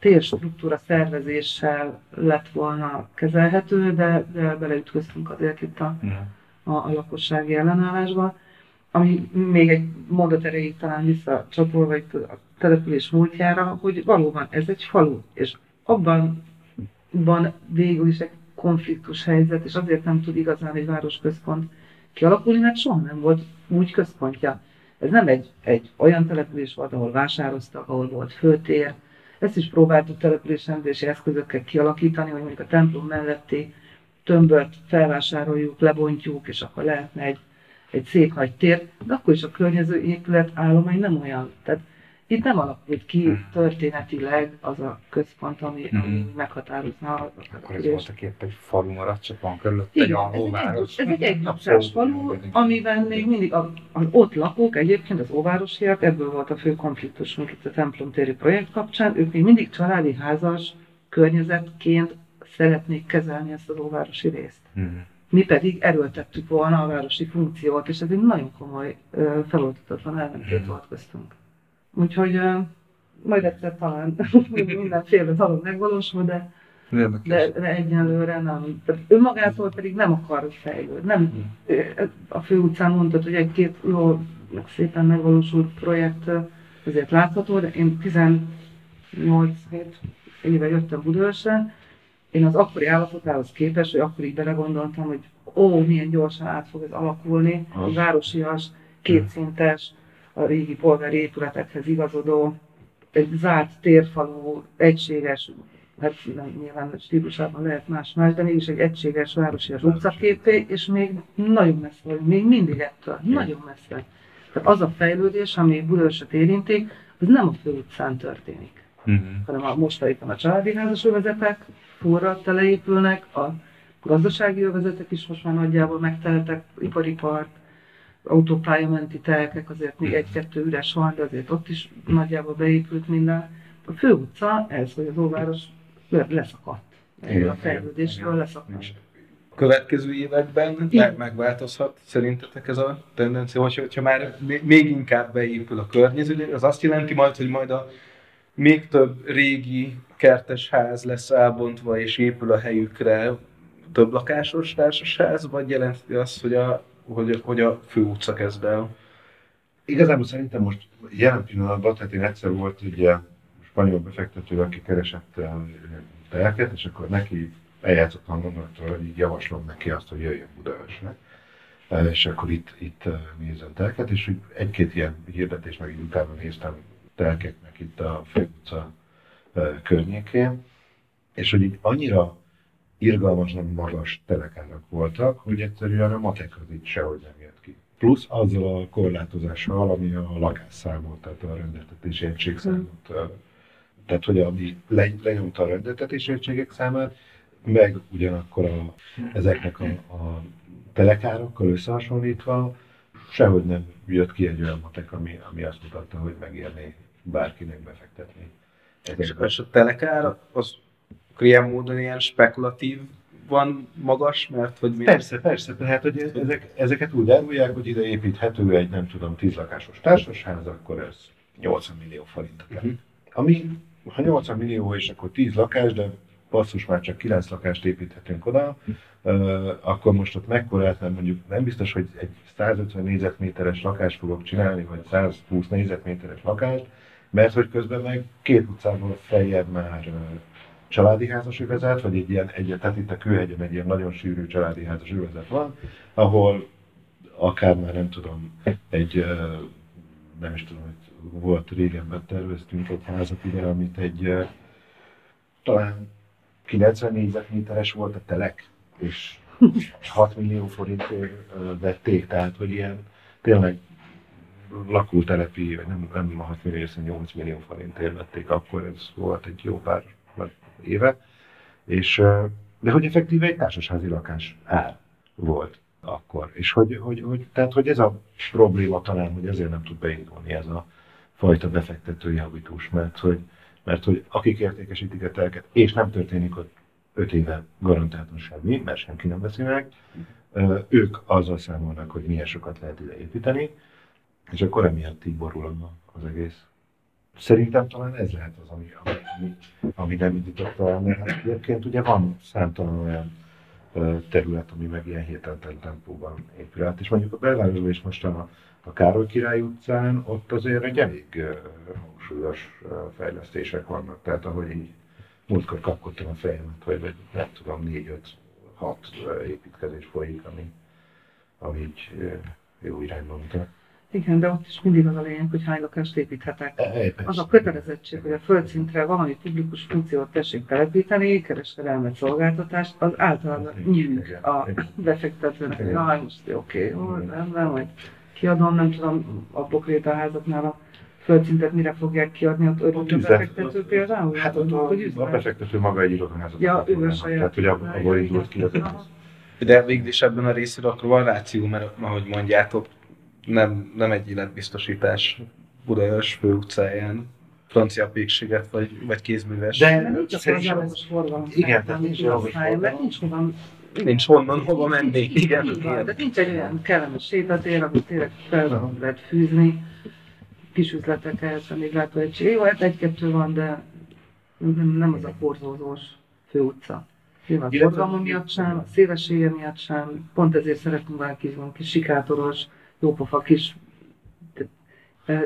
térstruktúra szervezéssel lett volna kezelhető, de, de beleütköztünk azért itt a, a, a lakossági ellenállásba. Ami még egy mondat erejéig talán visszacsatolva itt a település múltjára, hogy valóban ez egy falu, és abban van végül is egy konfliktus helyzet, és azért nem tud igazán egy városközpont kialakulni, mert soha nem volt úgy központja. Ez nem egy, egy olyan település volt, ahol vásároztak, ahol volt főtér. Ezt is próbáltuk településrendezési eszközökkel kialakítani, hogy mondjuk a templom melletti tömböt felvásároljuk, lebontjuk, és akkor lehetne egy, egy szép nagy tér, de akkor is a környező épület állomány nem olyan. Tehát itt nem alakult ki történetileg az a központ, ami, ami meghatározna a Akkor ez voltak épp egy falu maradt, csak van körülött egy Igen, ez egy, alvóváros. ez egy egynapsás falu, amiben még mindig a, az ott lakók, egyébként az óvárosiak, ebből volt a fő konfliktusunk itt a templomtéri projekt kapcsán, ők még mindig családi házas környezetként szeretnék kezelni ezt az óvárosi részt. Mhm. Mi pedig erőltettük volna a városi funkciót, és ez egy nagyon komoly ö, feloldatotlan ellentét volt köztünk. Úgyhogy majd egyszer talán mindenféle dolog megvalósul, de de, de egyelőre nem. Tehát önmagától pedig nem akar fejlődni. Nem, a főutcán mondtad, hogy egy-két jó, meg szépen megvalósult projekt ö, ezért látható, de én 18 éve jöttem Budaörsre, én az akkori állapotához képest, hogy akkor így belegondoltam, hogy ó, milyen gyorsan át fog ez alakulni, egy városias, kétszintes, a régi polgári épületekhez igazodó, egy zárt térfalú, egységes, hát nem, nyilván stílusában lehet más-más, de mégis egy egységes városias utcaképé, és még nagyon messze vagyunk, még mindig ettől, nagyon messze. Tehát az a fejlődés, ami Budaörsöt érinti, az nem a főutcán történik Mhm. hanem a most éppen a családi házas övezetek fúrra teleépülnek, a gazdasági övezetek is most már nagyjából megteltek, ipari park, autópályamenti telkek, azért még egy-kettő üres van, de azért ott is nagyjából beépült minden. a fő utca, ez, hogy az óváros leszakadt. Igen, a fejlődésről leszakadt. következő években meg, megváltozhat szerintetek ez a tendencia, hogy hogyha már még- még inkább beépül a környező, az azt jelenti majd, hogy majd a még több régi kertes ház lesz elbontva és épül a helyükre több lakásos társasház, vagy jelenti azt, hogy a, hogy, hogy a fő utca kezd el? Igazából szerintem most jelen pillanatban, tehát én egyszer volt ugye spanyol befektető, aki keresett eh, telket, és akkor neki eljátszott a gondolattól, hogy így javaslom neki azt, hogy jöjjön Budaörsre. Eh, És akkor itt, itt eh, nézzen telket, és egy-két ilyen hirdetés, meg így utána néztem telkeknek itt a főutca eh, környékén, és hogy így annyira irgalmasan magas telekárak voltak, hogy egyszerűen a matek az itt sehogy nem jött ki. Plusz azzal a korlátozással, ami a lakásszámot, tehát a rendeltetési egységszámot, ö, tehát hogy ami le, lenyomta a rendeltetési egységek számát, meg ugyanakkor a, ezeknek a, a telekárakkal összehasonlítva sehogy nem jött ki egy olyan matek, ami, ami azt mutatta, hogy megérné bárkinek befektetni. És, Ezekbe. és a telekár az akkor ilyen módon ilyen spekulatív van magas, mert hogy mi Persze, persze, tehát hogy ezek, ezeket úgy árulják, hogy ide építhető egy, nem tudom, 10 lakásos társasház, akkor ez 80 millió forint. Uh-huh. Ami, ha 80 millió és akkor 10 lakás, de basszus már csak 9 lakást építhetünk oda, uh, akkor most ott mekkorát, mert mondjuk nem biztos, hogy egy 150 négyzetméteres lakást fogok csinálni, vagy 120 négyzetméteres lakást, mert hogy közben meg két utcával feljebb már családi házas övezet, vagy egy ilyen, egy, tehát itt a Kőhegyen egy ilyen nagyon sűrű családi házas övezet van, ahol akár már nem tudom, egy, nem is tudom, hogy volt régenben terveztünk egy házat ide, amit egy talán 90 négyzetméteres volt a telek, és 6 millió forintért vették, tehát hogy ilyen tényleg lakótelepi, vagy nem, nem a 6 millió, hiszen 8 millió forintért vették, akkor ez volt egy jó pár éve, és, de hogy effektíve egy társasházi lakás ár volt akkor. És hogy, hogy, hogy, tehát, hogy ez a probléma talán, hogy ezért nem tud beindulni ez a fajta befektetői habitus, mert hogy, mert hogy akik értékesítik a telket, és nem történik ott 5 éve garantáltan semmi, mert senki nem veszi meg, ők azzal számolnak, hogy milyen sokat lehet ide építeni, és akkor emiatt így borul az egész. Szerintem talán ez lehet az, ami, ami, ami, nem indította el, mert hát egyébként ugye van számtalan olyan terület, ami meg ilyen hétentelen tempóban épül át. És mondjuk a belvárosban is most a, a Károly Király utcán, ott azért egy elég hangsúlyos fejlesztések vannak. Tehát ahogy így múltkor kapkodtam a fejemet, hogy vagy nem tudom, négy, öt, hat építkezés folyik, ami, ami így jó irányba mutat. Igen, de ott is mindig az a lényeg, hogy hány lakást építhetek. E, Az a kötelezettség, hogy a földszintre valami publikus funkciót tessék telepíteni, kereskedelmet, szolgáltatást, az általában nyűg a befektetőnek, hogy jaj, most oké, jó, rendben, majd kiadom, nem tudom, a pokrétaházaknál a földszintet mire fogják kiadni, ott örült a befektető például? Hát ott a, hogy a üzlet? befektető maga egy irodaházat. Ja, ő a saját. Tehát, hogy ab- abból indult ki az. De végül is ebben a részről akkor van ráció, mert ahogy mondjátok, nem, nem egy életbiztosítás Budaörs főutcáján, francia pékséget vagy, vagy kézműves. De- De nincs az forgalom. Igen, tehát nincs alapos használja, Mert forgalom. nincs hova Nincs honnan, hova menni. Igen, de nincs egy olyan kellemes sétatér, amit tényleg fel lehet fűzni, kis üzleteket, amíg látóegység. Jó, hát egy-kettő van, de nem, nem az a porzózós főutca. Nyilván forgalma miatt sem, a szélessége miatt sem, pont ezért szeretünk kis, kis sikátoros, jópofa kis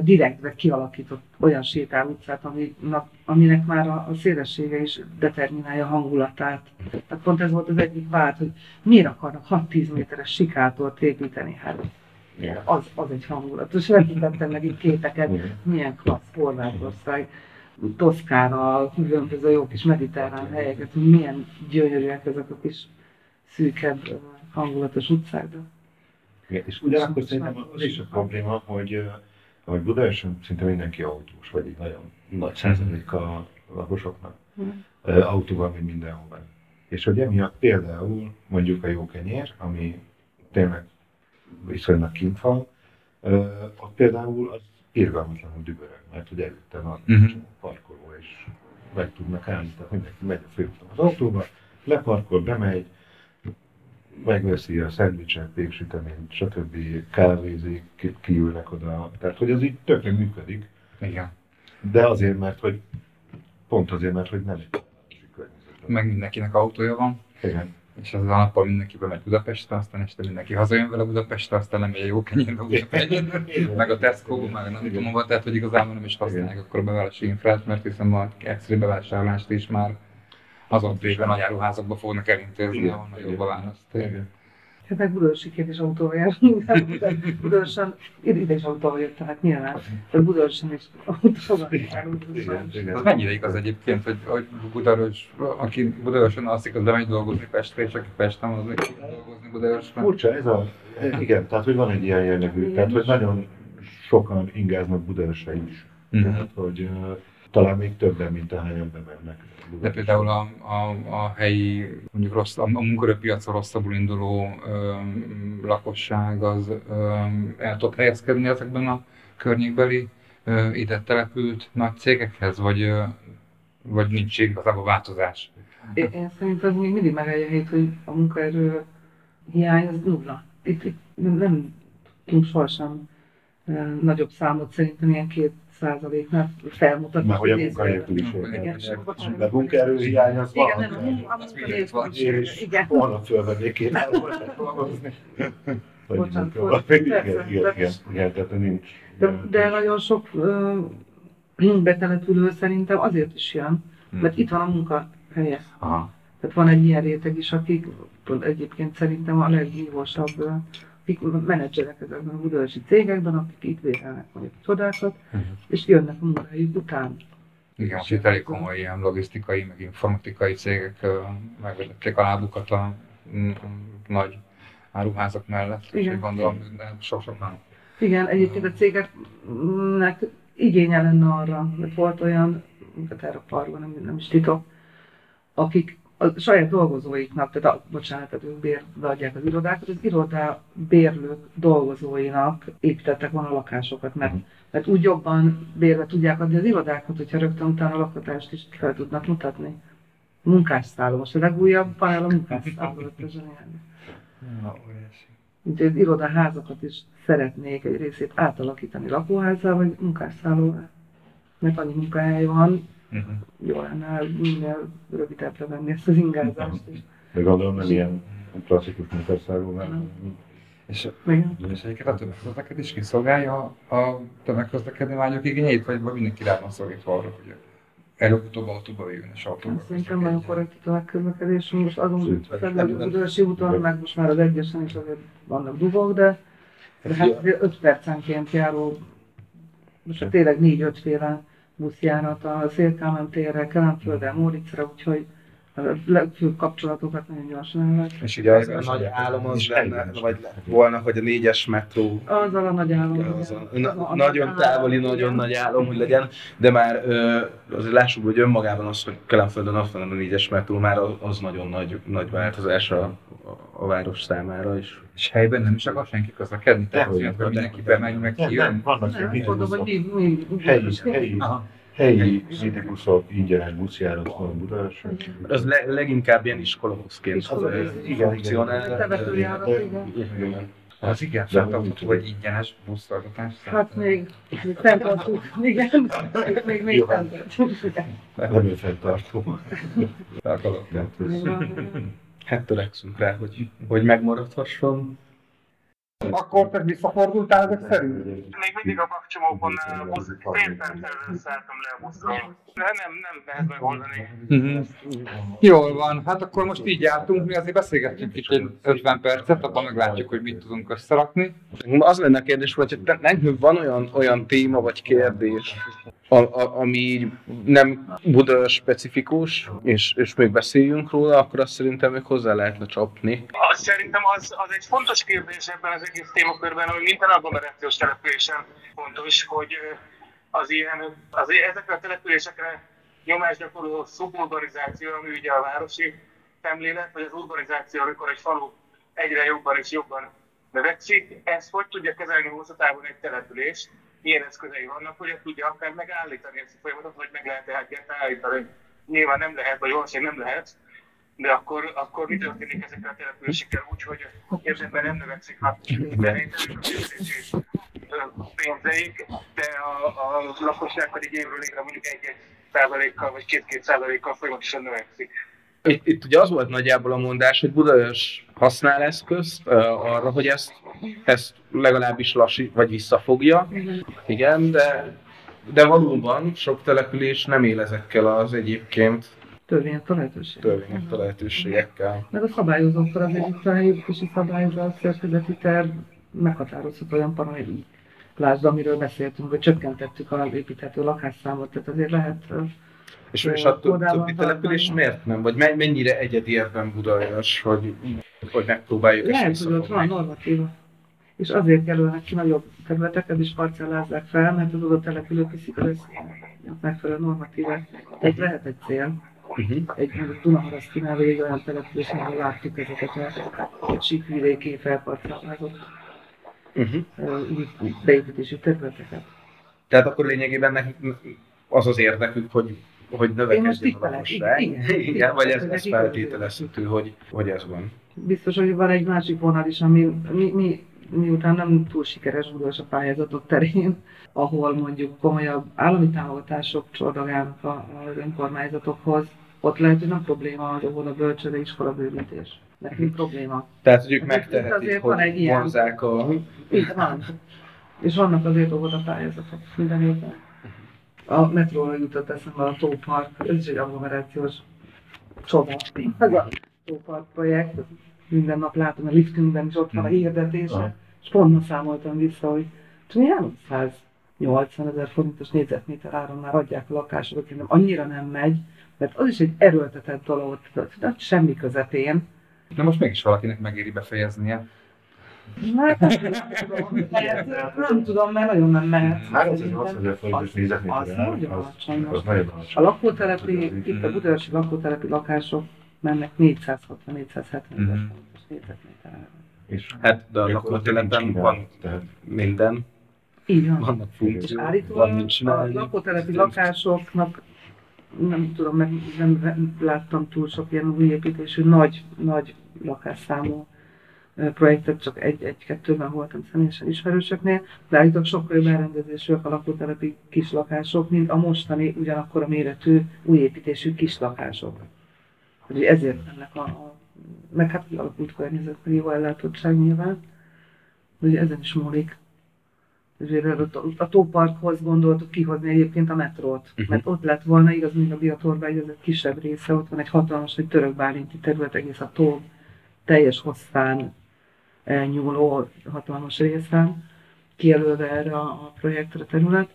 direktbe kialakított olyan sétálutcát, aminek, aminek már a, a szélessége is determinálja a hangulatát. Tehát pont ez volt az egyik vált, hogy miért akarnak 6-10 méteres sikátort építeni. Hát Igen. az, az egy hangulat. És vetítettem meg itt képeket, Igen. milyen klassz Horvátország, Toszkára, különböző jó kis mediterrán helyeket, hogy milyen gyönyörűek ezek a kis szűkebb, hangulatos utcák. De Igen, és ugyanakkor szerintem az is a probléma, hogy, hogy Budaörsön szinte mindenki autós, vagy egy nagyon nagy százalék a lakosoknak. Ö, Autóval megy mindenhova. És hogy emiatt például mondjuk a jó kenyér, ami tényleg viszonylag kint van, ott például az irgalmatlanul dübörög, mert ugye előtte van Mhm. parkoló, és meg tudnak állni. Tehát mindenki megy a főúton az autóba, leparkol, bemegy, megveszi a szendvicset, péksüteményt, stb. kávézik, ki- kiülnek oda. Tehát, hogy ez így tökre működik, Igen. de azért, mert hogy pont azért, mert hogy nem. Meg mindenkinek autója van, Igen. és ez a nappal mindenki bemegy Budapestre, aztán este mindenki hazajön vele Budapestre, aztán nem egy jó kenyérbe Budapestre, meg a Tesco, meg nem tudom hova, tehát hogy igazából nem is használják akkor a beválási infrát, mert hiszen a egyszerű bevásárlást is már azon végben nagy áruházakba fognak elintézni, ahol nagyobb a választék. Igen. Hát meg Budaörsiként is autóval járunk, de Budaörsen, ide is autóval jöttem, hát nyilván. De Budaörsen is autóval járunk. Az mennyire igaz egyébként, hogy, hogy Budaörs, aki Budaörsen alszik, az bemegy dolgozni Pestre, és aki Pesten az meg dolgozni Budaörsben. Furcsa ez a... Igen, tehát hogy van egy ilyen jellegű, tehát hogy nagyon sokan ingáznak Budaörsre is. Mhm. Tehát, hogy talán még többen, mint ahányan bemennek. De például a, a, a helyi, mondjuk rossz, a, munkaerőpiacon rosszabbul induló ö, lakosság az ö, el tud helyezkedni ezekben a környékbeli ö, ide települt nagy cégekhez, vagy, ö, vagy nincs igazából változás? Én, én szerintem még mindig megállja a helyét, hogy a munkaerő hiány az nulla. Itt, itt nem, nem tudunk sohasem nagyobb számot szerintem ilyen két százaléknál felmutatni. Már hogy a. Igen, bocsánat. De munkaerőhiány az van. Igen, nem, a mun- a munkanélküliség. Én is Igen. holnap fölvennék én el dolgozni. Bocsánat, igen, igen, igen, tehát nincs. De, de nagyon sok betelepülő szerintem azért is jön, mert itt van a munkahelye. Aha. Tehát van egy ilyen réteg is, akik egyébként szerintem a legnívósabb, menedzserek ezekben a budaörsi cégekben, akik itt vérelnek mondjuk csodákat, és jönnek a munkahelyük után. Igen, most itt elég komoly ilyen logisztikai, meg informatikai cégek ö, megvezették a lábukat a nagy áruházak mellett, és Igen. így gondolom, sok-sokan. Igen, egyébként a cégeknek igénye lenne arra, mert volt olyan, minket erre a parkban nem, nem is titok, akik a saját dolgozóiknak, tehát a, bocsánat, tehát ők bérbe adják az irodákat, az irodá bérlők dolgozóinak építettek volna lakásokat, mert, mert úgy jobban bérbe tudják adni az irodákat, hogyha rögtön utána a lakhatást is fel tudnak mutatni. Munkásszálló, most a legújabb panel a munkásszálló lett a zseniális. Úgyhogy az irodaházakat is szeretnék egy részét átalakítani lakóházzá vagy munkásszállóvá. Mert annyi munkahely van, jó lenne minél rövidebbre venni ezt az ingázást is. De gondolom nem ilyen klasszikus munkásszállóval. És, Igen. és egyébként a tömegközlekedés kiszolgálja a tömegközlekedni vágyok igényeit, vagy mindenki rá van szorítva arra, hogy előbb-utóbb autóba jöjjön és autóba Szerintem nagyon korrekt a tömegközlekedés, most azon felül a Budaörsi úton, meg most már az egyesen is azért vannak dugók, de, de hát 5 percenként járó, most tényleg 4-5 féle buszjárat a Szélkámán térre, Kelemföldre, Móricra, úgyhogy legfőbb kapcsolatokat nagyon gyorsan lehet. És Ugye az a nagy álom az lenne, vagy lett volna, hogy a négyes metró Azzal a nagy állam. az a, na, nagyon távoli, nagyon nagy álom, hogy legyen, de már ö, azért lássuk, hogy önmagában az, hogy Kelemföldön ott van a négyes metró, már az, az nagyon nagy, nagy változás a, a, a város számára is. És helyben nem is akar senki közlekedni, tehát mindenki bemegy, meg kijön. nem, vannak hogy minibuszok. mi, mi, Helyi, minibuszok, ingyenes buszjárat van Budaörsön. Az le, leginkább ilyen iskolabuszként funkcionál. Temetőjárat, igen. igen. Az igen, fenntartható, hogy ingyenes buszszolgatás. Hát még, még fenntartjuk, igen, még, még igen. Nem ő fenntartó. Hát törekszünk rá, hogy, hogy megmaradhasson. Akkor te visszafordultál ezek szerint? Még mindig a busz, fél perccel szálltam le a buszról. De nem, nem lehet megoldani. Jól van, hát akkor most így jártunk, mi azért beszélgettünk itt egy 50 percet, abban meglátjuk, hogy mit tudunk összerakni. Az lenne a kérdés, hogy nekünk van olyan, olyan téma vagy kérdés, a, a, ami így nem Buda specifikus, és, és még beszéljünk róla, akkor azt szerintem még hozzá lehetne csapni. Az szerintem az, az egy fontos kérdés ebben az egész témakörben, ami minden agglomerációs településen fontos, hogy az ilyen, az ezekre a településekre nyomás gyakorló szuburbanizáció, ami ugye a városi szemlélet, vagy az urbanizáció, amikor egy falu egyre jobban és jobban növekszik, ezt hogy tudja kezelni hosszú távon egy település, milyen eszközei vannak, hogy tudja akár megállítani ezt a folyamatot, vagy meg lehet tehát állítani. Nyilván nem lehet, vagy valószínűleg nem lehet, de akkor, akkor mi történik ezekkel a településekkel úgy, hogy érdemben nem növekszik a pénzeik, de a, a lakosság pedig évről évre mondjuk egy-egy százalékkal vagy két-két százalékkal folyamatosan növekszik. Itt, itt ugye az volt nagyjából a mondás, hogy Budaörs használ eszközt uh, arra, hogy ezt, ezt legalábbis lassít, vagy visszafogja. Igen, de, de valóban sok település nem él ezekkel az egyébként törvényes lehetőség. Törvényes lehetőségekkel. Meg a szabályozókkal az egyik a helyépítési szabályozás, szerkezeti terv meghatározott olyan paraméterek. Lásd, amiről beszéltünk, hogy csökkentettük az építhető lakásszámot, tehát azért lehet és, és a többi település miért nem? Vagy mennyire egyedi ebben Budaörs, hogy, hogy megpróbáljuk hogy ott van normatíva. És azért jelölnek ki nagyobb területeket is parcellázzák fel, mert az adott települők viszik az megfelelő normatívát. Tehát lehet egy cél. Uh-huh. Egy Dunaharasztinál egy olyan település, ahol láttuk ezeket a, síkvidéki felparcellázott uh-huh. beépítési területeket. Tehát akkor lényegében az az érdekük, hogy hogy növekedjen a lakosság. Igen, igen, vagy ez, ez feltételezhető, hogy, hogy ez van. Biztos, hogy van egy másik vonal is, ami mi, mi miután nem túl sikeres Budapest a pályázatok terén, ahol mondjuk komolyabb állami támogatások csordogálnak az önkormányzatokhoz, ott lehet, hogy nem probléma az óvoda bölcsőde iskola bővítés. Nekünk mhm. probléma. Tehát, hogy ők megtehetik, hogy van egy vonzák a... Így van. És vannak azért óvoda pályázatok minden évben. A metróra jutott eszembe a Tópark, ez is egy agglomerációs csoda. Ez a Tópark projekt, minden nap látom a liftünkben, és ott van a hmm. hirdetése, és pont ma számoltam vissza, hogy csak 380 ezer forintos négyzetméter áron már adják a lakásokat, nem annyira nem megy, mert az is egy erőltetett dolog, tehát semmi közepén. De most mégis valakinek megéri befejeznie. Hát nem tudom, mert, nem tudom, mert nagyon nem mehet. 380 ezer forintos négyzetméter az, nagyon alacsony. Alacsony. A lakótelepi, itt a budaörsi lakótelepi lakások mennek 460-470 ezer mhm. forintos négyzetméter és hát de a lakótelepen van minden. Így van. Vannak funkciók. Állítólag a lakótelepi lakásoknak nem tudom, meg nem láttam túl sok ilyen új építésű, nagy, nagy lakásszámú projektet, csak egy-kettőben egy, voltam személyesen ismerősöknél, de állítólag sokkal jobb elrendezésűek a lakótelepi kis lakások, mint a mostani ugyanakkor a méretű újépítésű kis lakások. Hogy ezért ennek a, a meg hát kialakult környezetben jó ellátottság nyilván, hogy ezen is múlik. A tóparkhoz gondoltuk kihozni egyébként a metrót, uh-huh. mert ott lett volna, igaz, mint a Biatorban, ez egy kisebb része, ott van egy hatalmas, egy török bálinti terület, egész a tó teljes hosszán nyúló hatalmas részen, kijelölve erre a, projektre terület.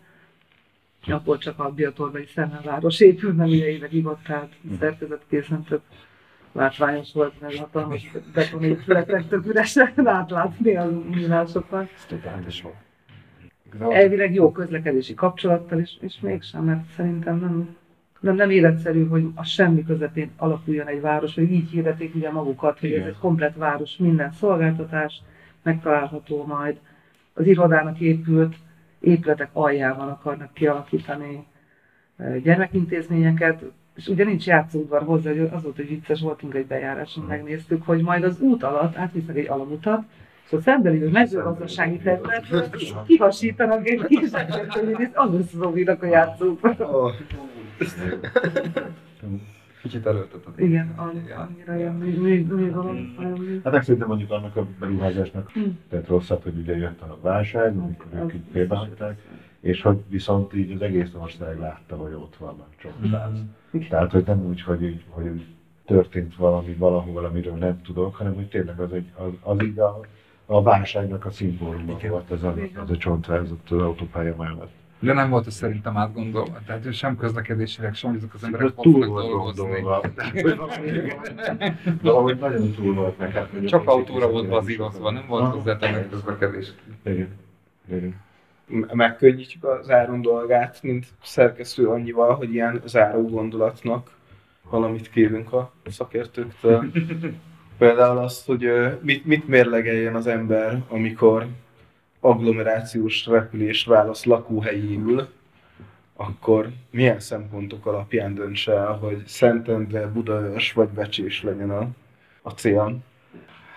Akkor csak a Biatorbai Szemmelváros épül, mert ugye évekig ott állt szerkezet készen több látványos volt, meg hatalmas betonépületek tök üresen átlátni a nyílásokat. Elvileg jó közlekedési kapcsolattal, és, és mégsem, mert szerintem nem, nem, nem életszerű, hogy a semmi közepén alakuljon egy város, hogy így hirdetik ugye magukat, hogy ez egy komplet város, minden szolgáltatás megtalálható majd. Az irodának épült épületek aljában akarnak kialakítani gyermekintézményeket, és ugye nincs játszódvar hozzá, hogy az volt, hogy vicces voltunk egy bejáráson, megnéztük, hogy majd az út alatt átvisznek egy alamutat, a szemben lévő mezőgazdasági területről kihasítanak egy kis hogy az lesz az ovinak a játszódvar. Kicsit erőltetett. Igen, annyira ilyen művalami. Hát meg szerintem mondjuk annak a beruházásnak hm. tehát rosszabb, hogy ugye jött a válság, amikor ők így félbehagyták, és hogy viszont így az egész ország látta, hogy ott vannak csomószáz. Mm. Tehát, hogy nem úgy, hogy, így, hogy történt valami valahol, amiről nem tudok, hanem hogy tényleg az, egy, az, az így a, a válságnak a szimbóluma volt az a, az a csontvázott az autópálya mellett. De nem volt ez szerintem átgondolva. Tehát ő sem közlekedésileg, sem azok az emberek hol fognak dolgozni. Valahogy nagyon túl volt neked. Csak autóra volt bazírozva, nem volt hozzá közlekedés. Igen. Igen megkönnyítjük az áron dolgát, mint szerkesztő annyival, hogy ilyen záró gondolatnak valamit kérünk a szakértőktől. Például azt, hogy mit, mit mérlegeljen az ember, amikor agglomerációs repülést válasz lakóhelyéül, akkor milyen szempontok alapján döntse el, hogy Szentendre, Budaörs vagy Becsés legyen a, a cél?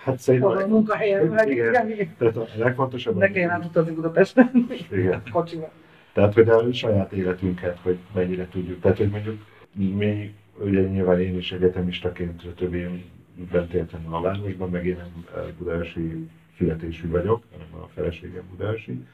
Hát Hol a szerintem... munkahelyen vagy, Igen. igen. Tehát a legfontosabb... Ne kelljen átutazni Budapesten. Igen. Kocsival. Tehát, hogy a saját életünket, hogy mennyire tudjuk. Tehát, hogy mondjuk mi, ugye nyilván én is egyetemistaként több évben éltem a városban, meg én nem eh, budaörsi születésű vagyok, hanem a feleségem budaörsi,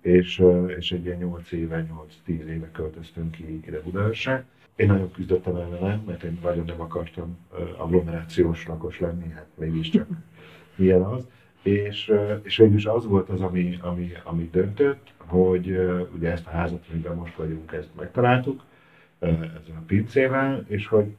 és, eh, és egy ilyen 8 éve, 8-10 éve költöztünk ki ide Budaörsre. Én nagyon küzdöttem ellene, mert én nagyon nem akartam eh, agglomerációs lakos lenni, hát mégiscsak milyen az. És, és végül is az volt az, ami, ami, ami döntött, hogy ugye ezt a házat, amiben most vagyunk, ezt megtaláltuk, ezzel a pincével, és hogy,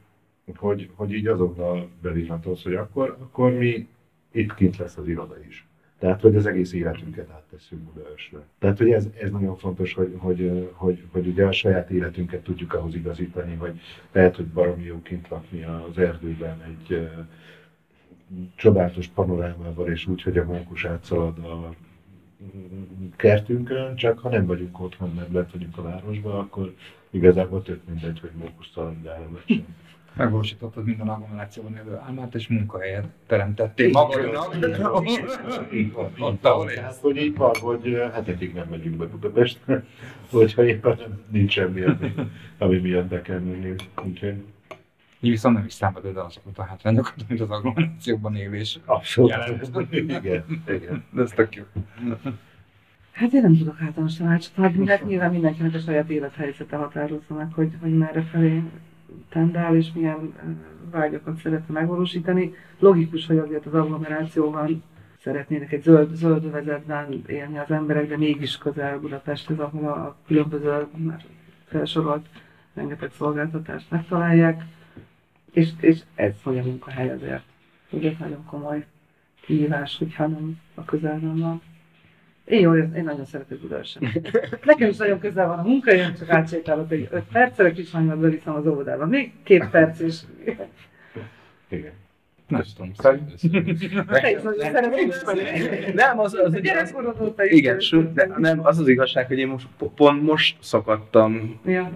hogy, hogy így azonnal bevillantott, hogy akkor, akkor mi itt kint lesz az iroda is. Tehát, hogy az egész életünket áttesszük Budaörsre. Tehát, hogy ez, ez nagyon fontos, hogy, hogy, hogy, hogy ugye a saját életünket tudjuk ahhoz igazítani, hogy lehet, hogy baromi jó kint lakni az erdőben egy eh, csodálatos panorámával, és úgy, hogy a mókus átszalad a kertünkön, csak ha nem vagyunk otthon, mert lett vagyunk a városban, akkor igazából tök mindegy, hogy mókus szaladgál vagy sem. Megvalósítottad minden agglomerációban élő álmát, és munkahelyet teremtettél magadnak. Ott, ahol. Tehát, hogy így van, hogy eh, hetekig nem megyünk be Budapestre, hogyha éppen nincs semmi, ami, ami miatt be kell menni. Úgyhogy Így viszont nem is számítod el azokat a hátrányokat, mint az agglomerációban élés. abszolút. Jelent. igen, igen. De ez tök jó. Hát én nem tudok általános tanácsot adni, mert nyilván mindenkinek a saját élethelyzete határozza meg, hogy, hogy merre felé tendál, és milyen vágyakat szeretne megvalósítani. Logikus, hogy azért az agglomerációban szeretnének egy zöld, zöld övezetben élni az emberek, de mégis közel Budapesthez, ahol a különböző már felsorolt rengeteg szolgáltatást megtalálják. És, és ez, hogy a munkahely azért. Ugye nagyon komoly kihívás, hogyha nem a közelben van. Én érzem, én nagyon szeretek Budaörsön. Nekem is nagyon közel van a munkahelyem, csak átsétálok egy 5 percre, a kismányomat beviszem az óvodába. Még két perc is. igen. Nem tudom. Nem, az, az, az, Gyerekkorod óta is. igen, de nem, az az igazság, hogy én most po- pont most szakadtam Ja,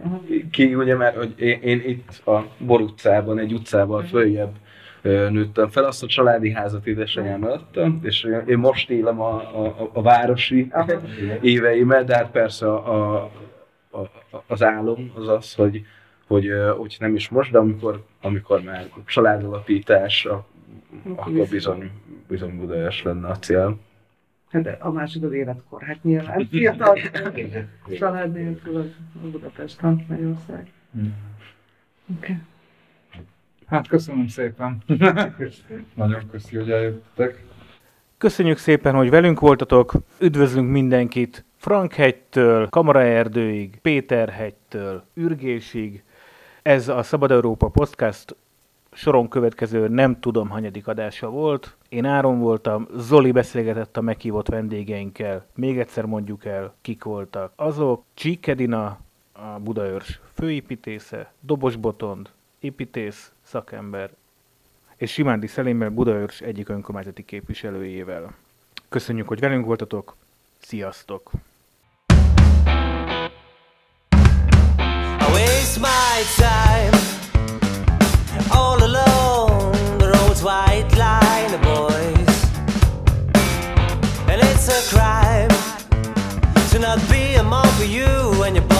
ki, ugye, mert hogy én, én itt a Bor utcában, egy utcával följebb nőttem fel, azt a családi házat édesanyám adta, és én- most élem a, a, a városi éveimet, de hát persze a, a, a, az álom az az, hogy, hogy ö, úgy nem is most, de amikor, amikor már családalapítás, a- akkor bizony, bizony Budaörs lenne a cél. Hát de a másik az életkor. Hát nyilván fiatal család nélkül a Budapest, Magyarország. Oké. Hát köszönöm szépen. Nagyon köszi, hogy eljöttek. Köszönjük szépen, hogy velünk voltatok. Üdvözlünk mindenkit Frankhegytől, Kamaraerdőig, Péterhegytől, Ürgésig. Ez a Szabad Európa Podcast soron következő nem tudom hanyadik adása volt. Én Áron voltam, Zoli beszélgetett a meghívott vendégeinkkel. Még egyszer mondjuk el, kik voltak. Azok Csíkedina, a Budaörs főépítésze, Dobos Botond, építész, szakember és Simándi Szelémmel Budaörs egyik önkormányzati képviselőjével. Köszönjük, hogy velünk voltatok, sziasztok! my time all alone. The road's white line, boys, and it's a crime to not be among you and your.